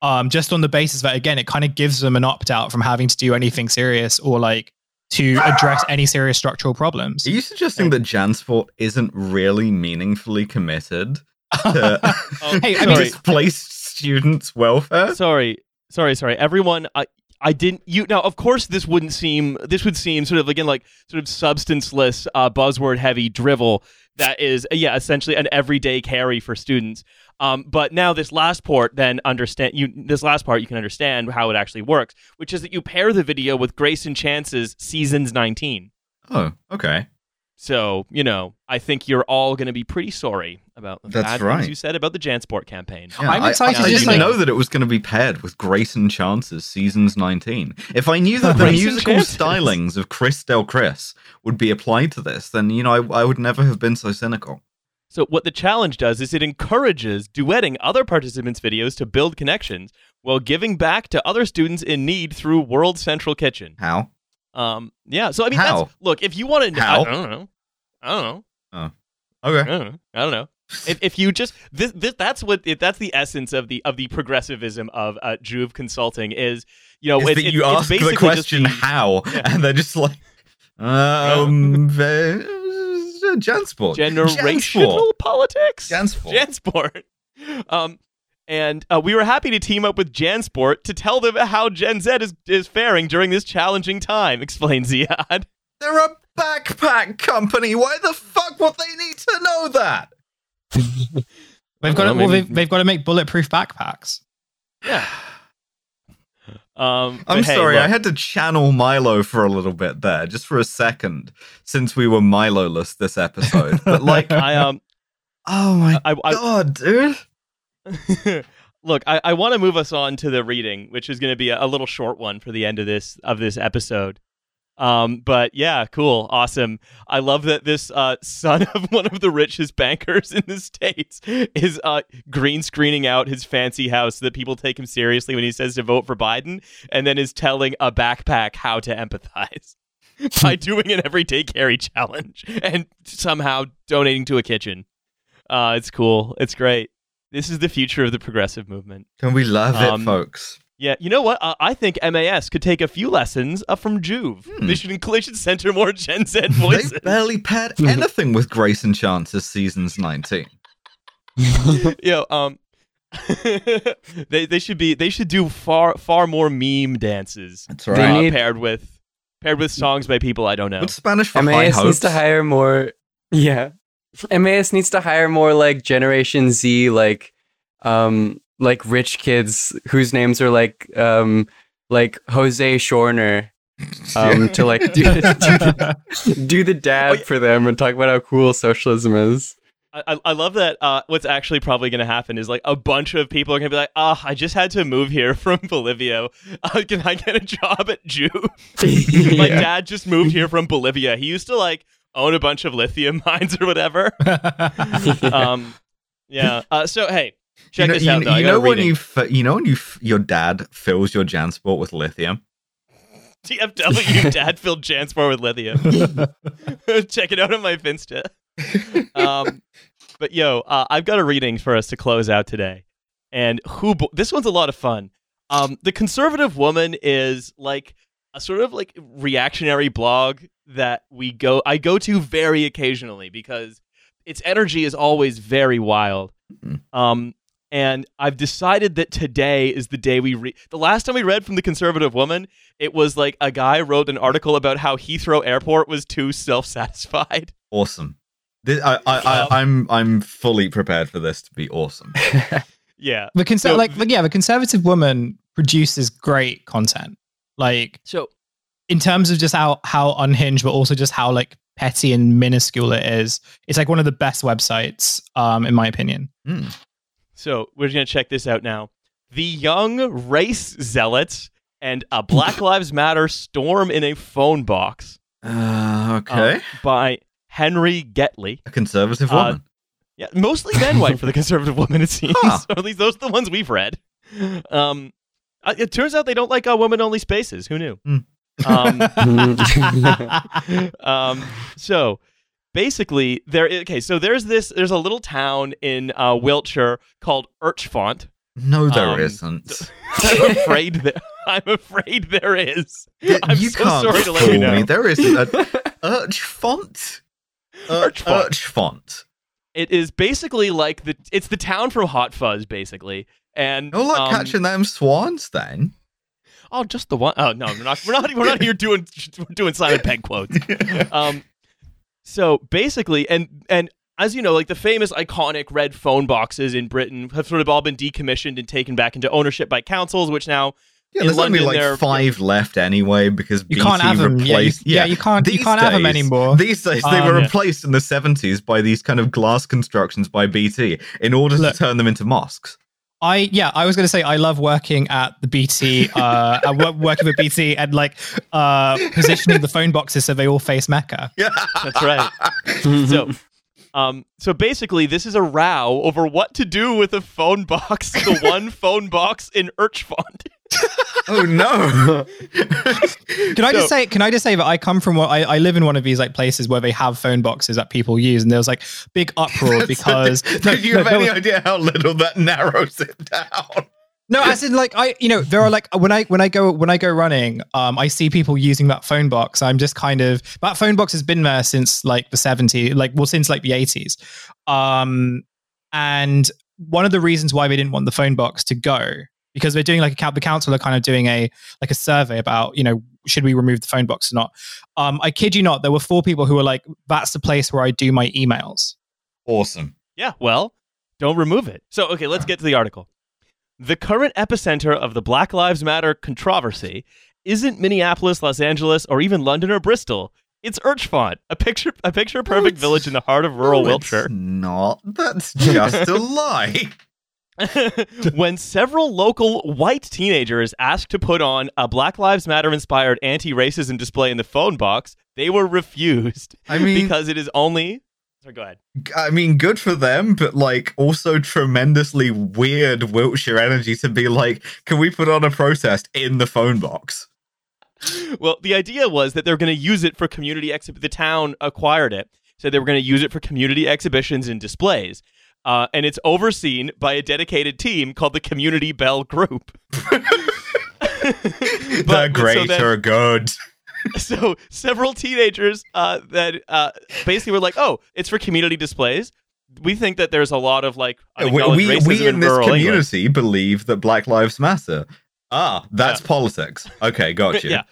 Um, just on the basis that again, it kind of gives them an opt out from having to do anything serious or like to address any serious structural problems. Are you suggesting that Jansport isn't really meaningfully committed to Oh, Hey, I mean- displaced students' welfare? sorry, sorry, sorry. Everyone, I, I didn't. You now, of course, this wouldn't seem. This would seem sort of again like sort of substanceless, uh, buzzword heavy drivel. That is, uh, yeah, essentially an everyday carry for students. Um, but now this last port, then understand you. This last part, you can understand how it actually works, which is that you pair the video with Greyson Chance's seasons nineteen. Oh, okay. So you know, I think you're all going to be pretty sorry about the That's bad right. things you said about the Jansport campaign. Yeah, I'm excited I, I, to just, didn't like- know that it was going to be paired with Greyson Chance's Seasons 19. If I knew that the musical stylings of Chris Del Chris would be applied to this, then, you know, I, I would never have been so cynical. So what the challenge does is it encourages duetting other participants' videos to build connections while giving back to other students in need through World Central Kitchen. How? Um, yeah. So I mean, How? that's look. If you want to, How? I, I don't know. I don't know. I Okay. don't know. I don't know. If, if you just this, this that's what it, that's the essence of the of the progressivism of uh, JUV Consulting is you know it, that it- you it's ask the question the- how, Yeah. and they're just like, um, ve- Jansport. generational politics. Jansport. Jansport. Um, and uh, we were happy to team up with Jansport to tell them how Gen Z is, is faring during this challenging time, explains Ziad. They're a backpack company. Why the fuck would they need to know that? They've got Well, to, well, they've, they've got to make bulletproof backpacks. Yeah. Um, I'm hey, sorry, look, I had to channel Milo for a little bit there, just for a second, since we were Milo-less this episode. But like, I um, oh my I, I, god, dude! look, I, I want to move us on to the reading, which is going to be a, a little short one for the end of this of this episode. Um, but yeah, cool, awesome. I love that this uh, son of one of the richest bankers in the states is uh, green screening out his fancy house so that people take him seriously when he says to vote for Biden, and then is telling a backpack how to empathize by doing an everyday carry challenge and somehow donating to a kitchen. Uh, it's cool. It's great. This is the future of the progressive movement. Can we love Um, it, folks? Yeah, you know what? Uh, I think MAS could take a few lessons uh, from JUV. Hmm. They should they should center more Gen Z voices. They barely paired anything with Greyson Chance's seasons 19. you know, um, they they should be they should do far far more meme dances That's They right. uh, need- paired with paired with songs by people I don't know. What's Spanish for MAS needs to hire more. Yeah, MAS needs to hire more like Generation Z, like um, like rich kids whose names are like um, like Jose Shorner, um, to like do, do, the, do the dab Oh, yeah. for them and talk about how cool socialism is. I, I- I love that. Uh, what's actually probably going to happen is like a bunch of people are going to be like, "Ah, I just had to move here from Bolivia. Uh, can I get a job at JUV?" My Yeah. dad just moved here from Bolivia. He used to like own a bunch of lithium mines or whatever. um, yeah. Uh, so hey, check you know, this you, out. Though. You know when you f- you know when you f- your dad fills your Jansport with lithium. TFW dad filled Jansport with lithium. Check it out on my Finsta. Um, but yo, uh, I've got a reading for us to close out today. and who bo- this one's a lot of fun. Um, the conservative woman is like a sort of like reactionary blog that we go I go to very occasionally because its energy is always very wild. Mhm. Um, and I've decided that today is the day we read. The last time we read from the conservative woman, it was like a guy wrote an article about how Heathrow Airport was too self-satisfied. Awesome. This, I, I, Um, I, I'm I'm fully prepared for this to be awesome. Yeah. The conser- So- like, like, yeah, the conservative woman produces great content. Like So in terms of just how how unhinged, but also just how like petty and minuscule it is. It's like one of the best websites, um, in my opinion. Hmm. So we're going to check this out now. The young race zealots and a Black Lives Matter storm in a phone box Uh, um, okay. by Henry Getley. a conservative uh, woman. Yeah, mostly men white for the conservative woman, it seems. Huh. or at least those are the ones we've read. Um, uh, it turns out they don't like uh, women only spaces. Who knew? Hmm. Um, um, so basically, there. Okay, so there's this. There's a little town in uh, Wiltshire called Urchfont. no, there um, not I'm afraid that I'm afraid there is. I'm you so can't sorry to let you know. me. There isn't a Urchfont. Urch font. It is basically like the. It's the town from Hot Fuzz, basically. And Oh, like um, catching them swans then. Oh, just the one. Oh no, we're not. We're not. We're not here doing doing Simon Pegg quotes. Um, so basically, and and as you know, like the famous iconic red phone boxes in Britain have sort of all been decommissioned and taken back into ownership by councils, which now Yeah, in there's London, only like they're- five left anyway because You BT can't have them. Yeah, you, replaced. yeah, you can't. You can't have them anymore. These days, they Um, were yeah. replaced in the 70s by these kind of glass constructions by BT in order Look. to turn them into mosques. I yeah, I was going to say I love working at the BT, uh, uh, wo- working with BT and like uh, positioning the phone boxes so they all face Mecca. Yeah, that's right. so. Um, so basically, this is a row over what to do with a phone box, the one phone box in Urchfont. oh no. Can I just say? Can I just say that I come from what I, I live in one of these like places where they have phone boxes that people use, and there was like big uproar because no, you no, have there any idea how little that narrows it down? No, as in like I, you know, there are like when I when I go when I go running, um, I see people using that phone box. I'm just kind of that phone box has been there since like the 70s, like well since like the 80s, um, and one of the reasons why they didn't want the phone box to go because they're doing like a the council are kind of doing a like a survey about you know should we remove the phone box or not. Um, I kid you not, there were four people who were like, that's the place where I do my emails. Awesome. Yeah, well, don't remove it. So, okay, let's get to the article. The current epicenter of the Black Lives Matter controversy isn't Minneapolis, Los Angeles, or even London or Bristol. It's Urchfont, a picture a picture perfect What? village in the heart of rural No, Wiltshire. It's not. That's just a lie. when several local white teenagers asked to put on a Black Lives Matter inspired anti racism display in the phone box, they were refused I mean, because it is only. Sorry, go ahead. I mean, good for them, but like also tremendously weird Wiltshire energy to be like, can we put on a protest in the phone box? Well, the idea was that they were going to use it for community exhib. The town acquired it, so they were going to use it for community exhibitions and displays. Uh, and it's overseen by a dedicated team called the Community Bell Group. the But- so great then- are good. so several teenagers uh, that uh, basically were like, "Oh, it's for community displays." We think that there's a lot of like We, we, we in this rural England. community believe that Black Lives Matter. Ah, that's politics. Okay, got you. yeah.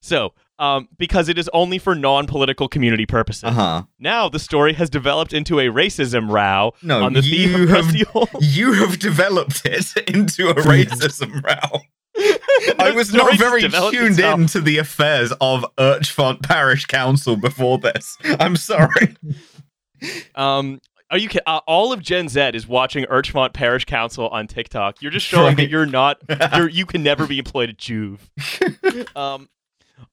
So, um, because it is only for non-political community purposes. Uh huh. Now the story has developed into a racism row No, on the theme you of have Rusty Old. you have developed it into a racism row. I was not very tuned itself. into the affairs of Urchfont Parish Council before this. I'm sorry. Um, are you uh, all of Gen Z is watching Urchfont Parish Council on TikTok? You're just showing that you're not. You're, you can never be employed at JUV. um,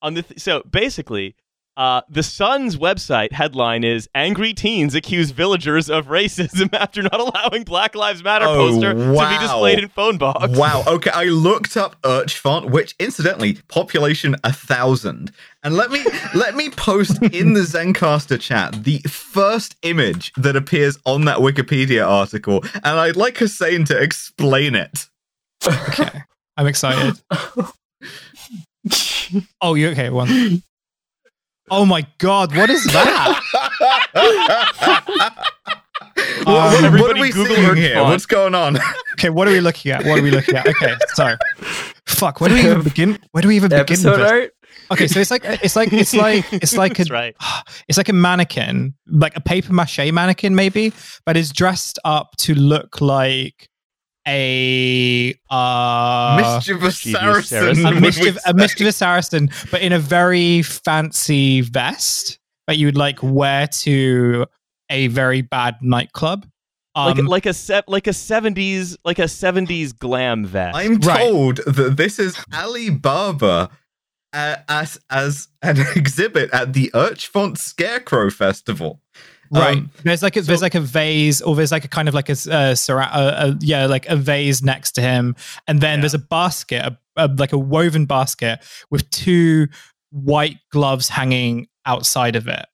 on the th- so basically, Uh, the Sun's website headline is Angry Teens Accuse Villagers of Racism After Not Allowing Black Lives Matter Oh, poster to be displayed in phone box. Wow. Okay, I looked up Urchfont, which incidentally, population a thousand. And let me let me post in the Zencastr chat the first image that appears on that Wikipedia article, and I'd like Hussein to explain it. Okay. I'm excited. oh, you okay? One. Oh my god, what is that? What- Um, what, what are we Google seeing here? Urchfont. What's going on? Okay, what are we looking at? What are we looking at? Okay, sorry. fuck. Where do we even begin? Where do we even begin? Episode with this? art. Okay, so it's like it's like it's like it's like a right. it's like a mannequin, like a paper mache mannequin, maybe, but it's dressed up to look like a uh mischievous mischievous Saracen. Saracen. a mischief, a mischievous Saracen, but in a very fancy vest that you would like wear to a very bad nightclub. Like, Um, like a se- like a seventies like a seventies glam vest. I'm Right. told that this is Alibaba uh, as as an exhibit at the Urchfont Scarecrow Festival. Right. Um, there's like a there's like a vase, or there's like a kind of like a, uh, uh, uh, yeah, like a vase next to him, and then Yeah. there's a basket, a, a, like a woven basket with two white gloves hanging outside of it.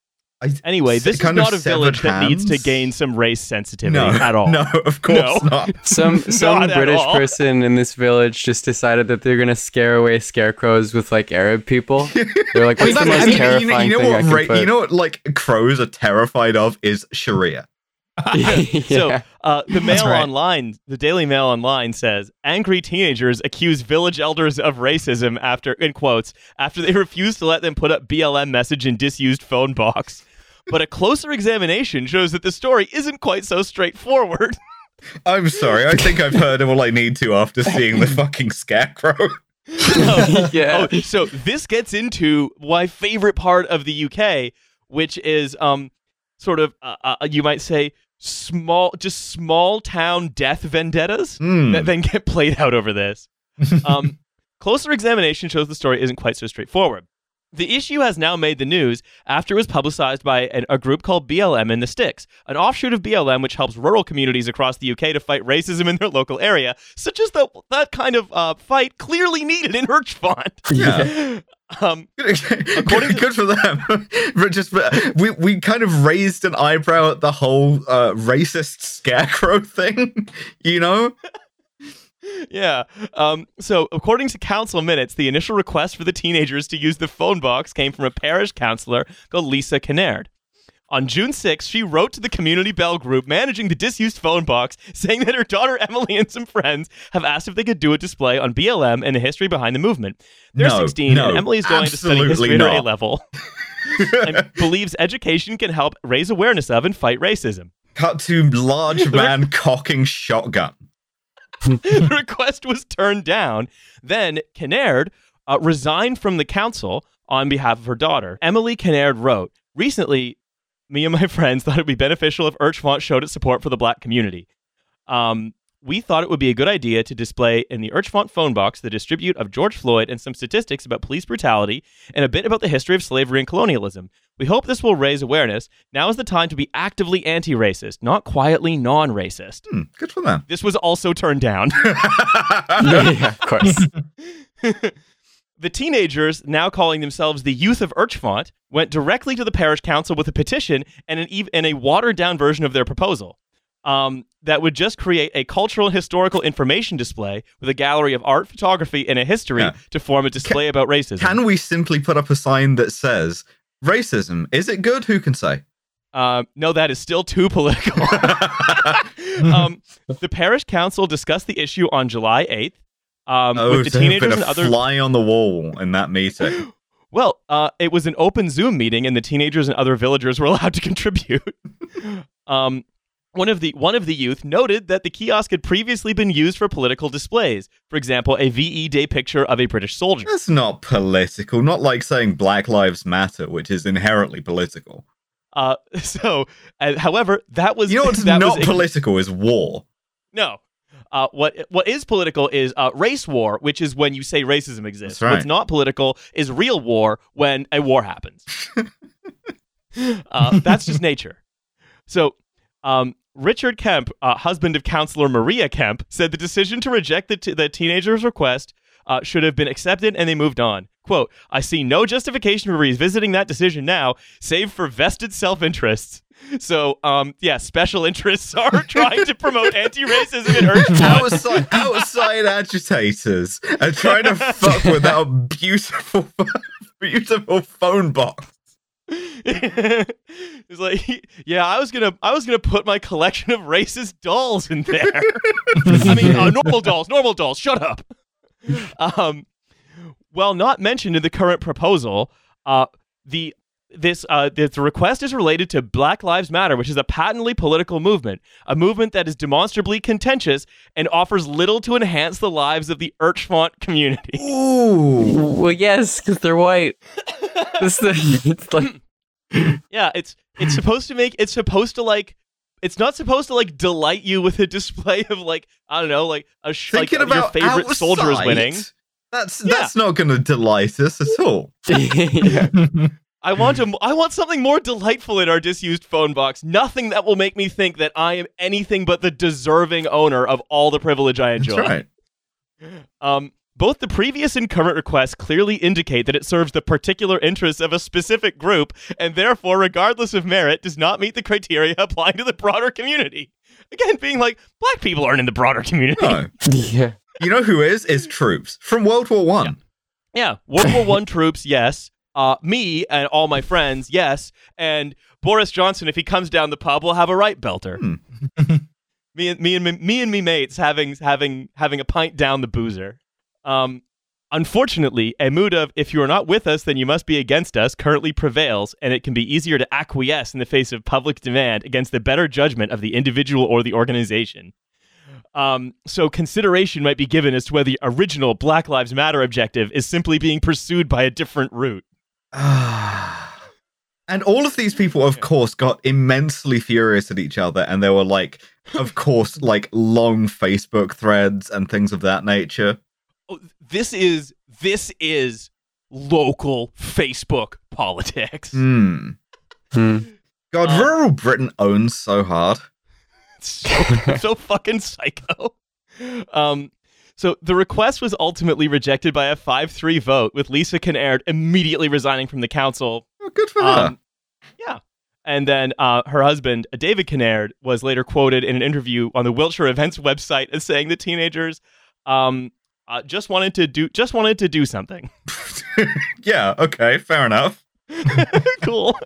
I- Anyway, this is kind of not a village severed that needs to gain some race sensitivity no, at all. No, of course No. not. Some some Not British person in this village just decided that they're gonna scare away scarecrows with like Arab people. They're like, what's the I most mean, you know- you know, thing I what? can ra- put? you know what? Like crows are terrified of is Sharia. So uh, the Mail right. Online, the Daily Mail Online says angry teenagers accuse village elders of racism after, in quotes, after they refused to let them put up BLM message in disused phone box. But a closer examination shows that the story isn't quite so straightforward. I'm sorry. I think I've heard all I need to after seeing the fucking scarecrow. yeah. Oh, so this gets into my favorite part of the UK, which is um sort of uh, uh, you might say small, just small town death vendettas Hmm. that then get played out over this. Um, closer examination shows the story isn't quite so straightforward. The issue has now made the news after it was publicized by an, a group called BLM in the Sticks, an offshoot of BLM which helps rural communities across the UK to fight racism in their local area, such as the, that kind of uh, fight clearly needed in Urchfont. Yeah. Um, good, good for them. but just we we kind of raised an eyebrow at the whole uh, racist scarecrow thing. You know, yeah. Um, so, according to council minutes, the initial request for the teenagers to use the phone box came from a parish councillor called Lisa Kinnaird. On June 6th, she wrote to the Community Bell group managing the disused phone box, saying that her daughter Emily and some friends have asked if they could do a display on BLM and the history behind the movement. They're No, 16, no, and Emily is going to study history at her. A level and believes education can help raise awareness of and fight racism. cut to large man cocking shotgun. the request was turned down. Then Kinnaird uh, resigned from the council on behalf of her daughter. Emily Kinnaird wrote, Recently, me and my friends thought it would be beneficial if Urchfont showed its support for the black community. Um, we thought it would be a good idea to display in the Urchfont phone box the distribute of George Floyd and some statistics about police brutality and a bit about the history of slavery and colonialism. We hope this will raise awareness. Now is the time to be actively anti racist, not quietly non racist. Hmm, good for them. This was also turned down. yeah, of course. the teenagers, now calling themselves the Youth of Urchfont, went directly to the parish council with a petition and an ev- and a watered down version of their proposal. Um, that would just create a cultural and historical information display with a gallery of art, photography, and a history Yeah. to form a display about racism. Can we simply put up a sign that says racism? Is it good? Who can say? Um, no, that is still too political. um, the parish council discussed the issue on July 8th um, oh, with the so teenagers and other fly on the wall in that meeting. Well, uh, it was an open Zoom meeting, and the teenagers and other villagers were allowed to contribute. um, one of the one of the youth noted that the kiosk had previously been used for political displays. For example, a VE Day picture of a British soldier. That's not political. Not like saying Black Lives Matter, which is inherently political. Uh, so, uh, however, that was You know what's not was, political is war. No. Uh, what what is political is uh, race war, which is when you say racism exists. Right. What's not political is real war when a war happens. uh, that's just nature. So, um, Richard Kemp, uh, husband of counselor Maria Kemp, said the decision to reject the, t- the teenager's request uh, should have been accepted and they moved on. Quote, I see no justification for revisiting that decision now, save for vested self interests. So, um, yeah, special interests are trying to promote anti racism and urge outside, outside agitators and trying to fuck with our beautiful, beautiful phone box. it's like, yeah, I was gonna, I was gonna put my collection of racist dolls in there. I mean, uh, normal dolls, normal dolls. Shut up. Um, well, not mentioned in the current proposal, uh, the this uh, this request is related to Black Lives Matter, which is a patently political movement, a movement that is demonstrably contentious and offers little to enhance the lives of the Urchfont community. Ooh. Well, yes, because they're white. This the, it's like Yeah, it's it's supposed to make it's supposed to like it's not supposed to like delight you with a display of like I don't know like a sh- like Thinking your favorite outside, soldier is winning. That's Yeah. that's not going to delight us at all. yeah. I want to I want something more delightful in our disused phone box. Nothing that will make me think that I am anything but the deserving owner of all the privilege I enjoy. That's right. Um, both the previous and current requests clearly indicate that it serves the particular interests of a specific group, and therefore, regardless of merit, does not meet the criteria applying to the broader community. Again, being like, black people aren't in the broader community. No, yeah. you know who is? Is troops from World War One. Yeah, World War One troops, yes. Uh, me and all my friends, yes. And Boris Johnson, if he comes down the pub, we'll have a right belter. Hmm. me and me and me, me and me mates having having having a pint down the boozer. Um, unfortunately, a mood of "if you are not with us, then you must be against us" currently prevails, and it can be easier to acquiesce in the face of public demand against the better judgment of the individual or the organization. Um, so consideration might be given as to whether the original Black Lives Matter objective is simply being pursued by a different route. and all of these people, of course, got immensely furious at each other, and there were like, of course, like long Facebook threads and things of that nature. Oh, this is this is local Facebook politics. Hmm. Hmm. God, Uh, rural Britain owns so hard. so, so fucking psycho. Um, so the request was ultimately rejected by a 5-3 vote, with Lisa Kinnaird immediately resigning from the council. Oh, good for her. Um, yeah. And then uh, her husband, David Kinnaird, was later quoted in an interview on the Wiltshire Events website as saying the teenagers um, uh, just wanted to do just wanted to do something. yeah, okay, fair enough. cool.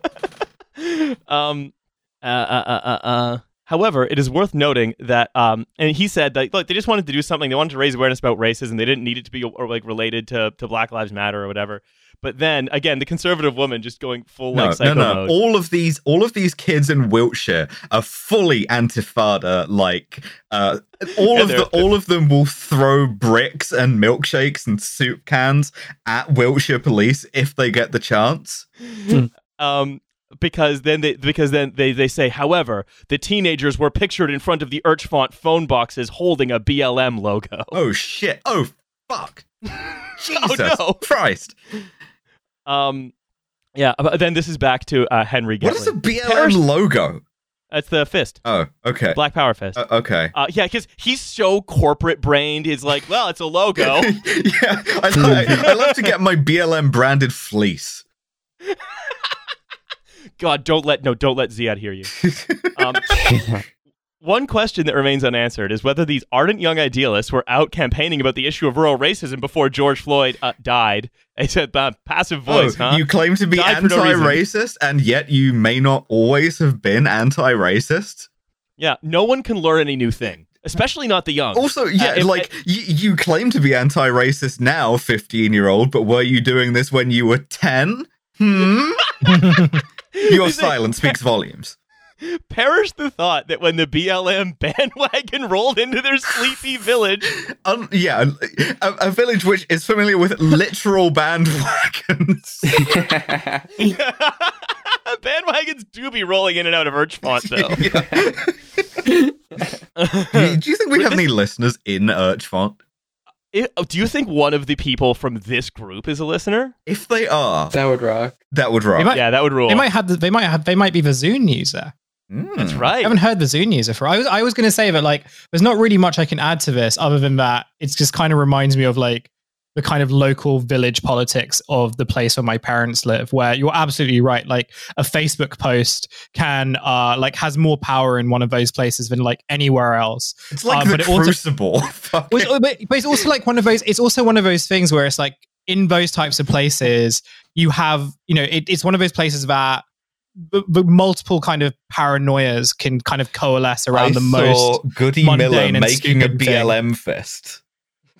um, uh, uh, uh, uh, uh. However, it is worth noting that, um, and he said that look, they just wanted to do something. They wanted to raise awareness about racism. They didn't need it to be or, like related to to Black Lives Matter or whatever. But then again, the conservative woman just going full No, like no, psycho no. mode. All of these, all of these kids in Wiltshire are fully antifada. Like, uh, all of the, all of them will throw bricks and milkshakes and soup cans at Wiltshire police if they get the chance. um, because then they because then they, they say, however, the teenagers were pictured in front of the Urchfont phone boxes holding a BLM logo. Oh shit! Oh fuck! Jesus no. Christ! Um, yeah. But then this is back to uh, Henry. What is a BLM Parish- logo? That's the fist, Oh, okay. Black Power fist. Uh, okay. Uh, yeah, because he's so corporate brained. He's like, well, it's a logo. yeah, I, lo- I love to get my BLM branded fleece. God, don't let no, don't let Ziad hear you. Um, one question that remains unanswered is whether these ardent young idealists were out campaigning about the issue of rural racism before George Floyd uh, died. They said uh, passive voice, oh, huh? you claim to be Died for no anti-racist, and yet you may not always have been anti-racist. yeah, no one can learn any new thing, especially not the young. Also, yeah, if- like you, you claim to be anti-racist now, fifteen-year-old, but were you doing this when you were ten? Hmm. Your silence speaks volumes. Perish the thought that when the BLM bandwagon rolled into their sleepy village, Um, yeah, a, a village which is familiar with literal bandwagons. bandwagons do be rolling in and out of Urchfont, though. do, you, do you think we have any listeners in Urchfont? I- oh, do you think one of the people from this group is a listener? If they are, That would rock. that would rock. might, Yeah, that would rule. they might have the, they might have they might be the Zune user. Hmm. That's right. I haven't heard the Zune user for. I was I was going to say that like there's not really much I can add to this other than that it's just kind of reminds me of like the kind of local village politics of the place where my parents live where you're absolutely right like a facebook post can uh like has more power in one of those places than like anywhere else It's like Uh, the but it also- Crucible. But, but it's also like one of those it's also one of those things where it's like in those types of places you have you know it, it's one of those places that the, the multiple kind of paranoias can kind of coalesce around I the most Goody Miller making a stupid thing. BLM fest.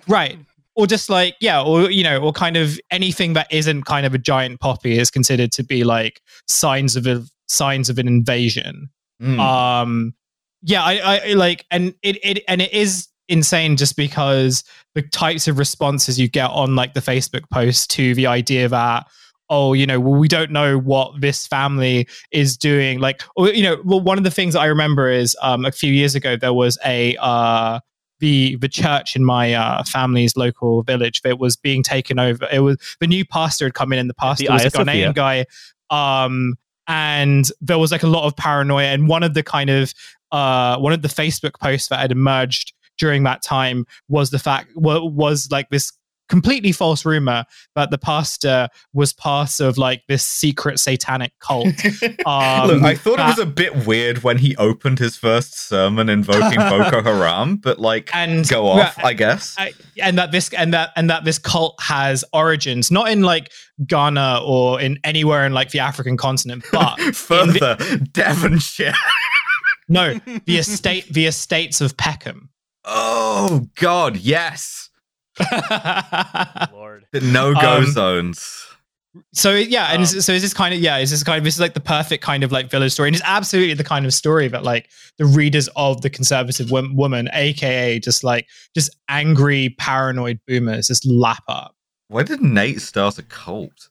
right or just like yeah or you know or kind of anything that isn't kind of a giant poppy is considered to be like signs of a signs of an invasion Mm. um yeah I, I like and it, it and it is insane just because the types of responses you get on like the facebook post to the idea that oh you know well we don't know what this family is doing like or you know well one of the things that i remember is um a few years ago there was a uh the the church in my uh, family's local village that was being taken over. It was the new pastor had come in, and the pastor The was a Ghanaian guy. Um, and there was like a lot of paranoia. And one of the kind of uh, one of the Facebook posts that had emerged during that time was the fact was like this completely false rumor that the pastor was part of like this secret satanic cult. Um, Look, I thought it was a bit weird when he opened his first sermon invoking Boko Haram, but like, and go off, yeah, I guess. I- and that this and that and that this cult has origins not in like Ghana or in anywhere in like the African continent, but Further, Devonshire. no, the estate the estates of Peckham. Oh God, yes. Lord. The no-go Um, zones. so yeah, and Um, so is this kind of yeah, is this kind of this is like the perfect kind of like village story, and it's absolutely the kind of story that like the readers of the conservative wom- woman, aka just like just angry paranoid boomers, just lap up. Why did Nate start a cult?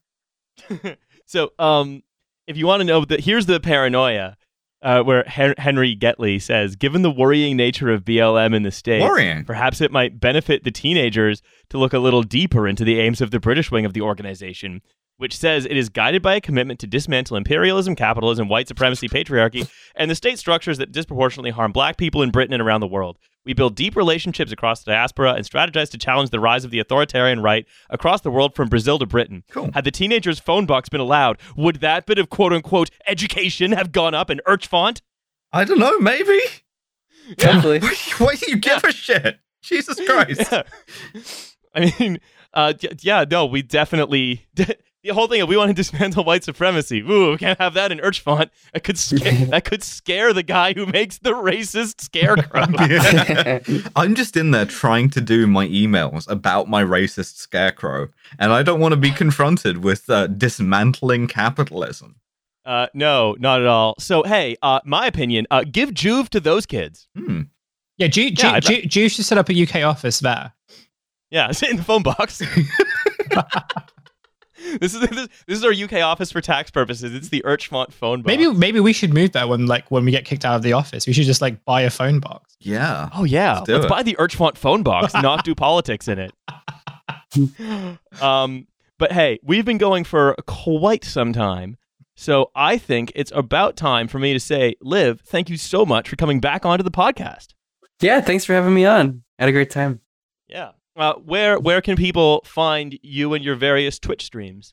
So, um, if you want to know, that here's the paranoia, uh, where Hen- Henry Getley says, given the worrying nature of BLM in the states, Worrying. perhaps it might benefit the teenagers to look a little deeper into the aims of the British wing of the organization, which says it is guided by a commitment to dismantle imperialism, capitalism, white supremacy, patriarchy, and the state structures that disproportionately harm black people in Britain and around the world. We build deep relationships across the diaspora and strategize to challenge the rise of the authoritarian right across the world from Brazil to Britain. Cool. Had the teenager's phone box been allowed, would that bit of quote unquote education have gone up in Urchfont? I don't know, maybe? Hopefully. Why, why do you give a shit? Jesus Christ. Yeah. I mean, uh, yeah, no, we definitely. The whole thing of we want to dismantle white supremacy. Ooh, we can't have that in Urchfont. That could scare, that could scare the guy who makes the racist scarecrow. I'm just in there trying to do my emails about my racist scarecrow, and I don't want to be confronted with uh, dismantling capitalism. Uh, no, not at all. So, hey, uh, my opinion: uh, give JUV to those kids. Hmm. Yeah, Ju- Ju- Yeah, I'd Ju- Ju should set up a UK office there. Yeah, sit in the phone box. this is this, this is our UK office for tax purposes. It's the Urchfont phone box. Maybe maybe we should move that when like when we get kicked out of the office. We should just like buy a phone box. Yeah. Oh yeah, Let's let's, it. buy the Urchfont phone box, not do politics in it. um, but hey, we've been going for quite some time, so I think it's about time for me to say, Liv, thank you so much for coming back onto the podcast. yeah, thanks for having me on. Had a great time. Yeah. Uh, where where can people find you and your various Twitch streams?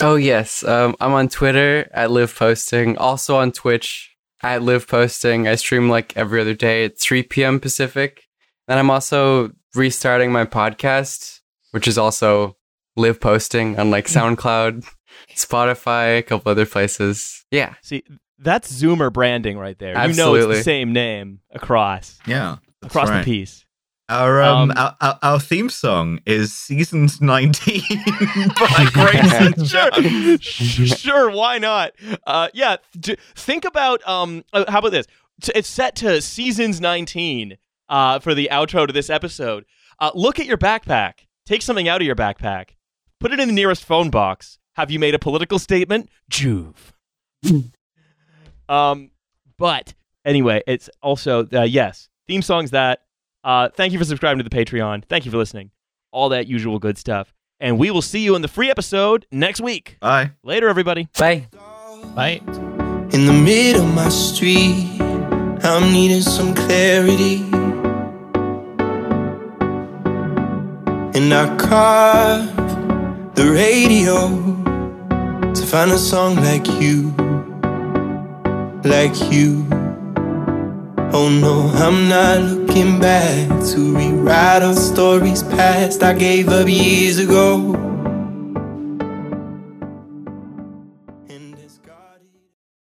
Oh yes, um, I'm on Twitter at LivPosting. Also on Twitch at LivPosting. I stream like every other day at 3 p.m. Pacific. And I'm also restarting my podcast, which is also LivPosting on like SoundCloud, Spotify, a couple other places. Yeah, See, that's Zoomer branding right there. You know it's Absolutely. the same name across Yeah. across right. the piece. Our, um, Um, our, our, our theme song is Seasons 19 by Grace and sure, sure, why not? Uh, yeah, d- think about um, uh, how about this? It's set to seasons 19 uh, for the outro to this episode. Uh, look at your backpack. Take something out of your backpack. Put it in the nearest phone box. Have you made a political statement? JUV. um, but anyway, it's also uh, yes, theme songs that. Uh, thank you for subscribing to the Patreon. Thank you for listening. all that usual good stuff. And we will see you in the free episode next week. Bye. Later, everybody. Bye. Right? in the middle of my street. I'm needing some clarity. And I carve the radio to find a song like you, like you. Oh no, I'm not looking back to rewrite our stories past. I gave up years ago.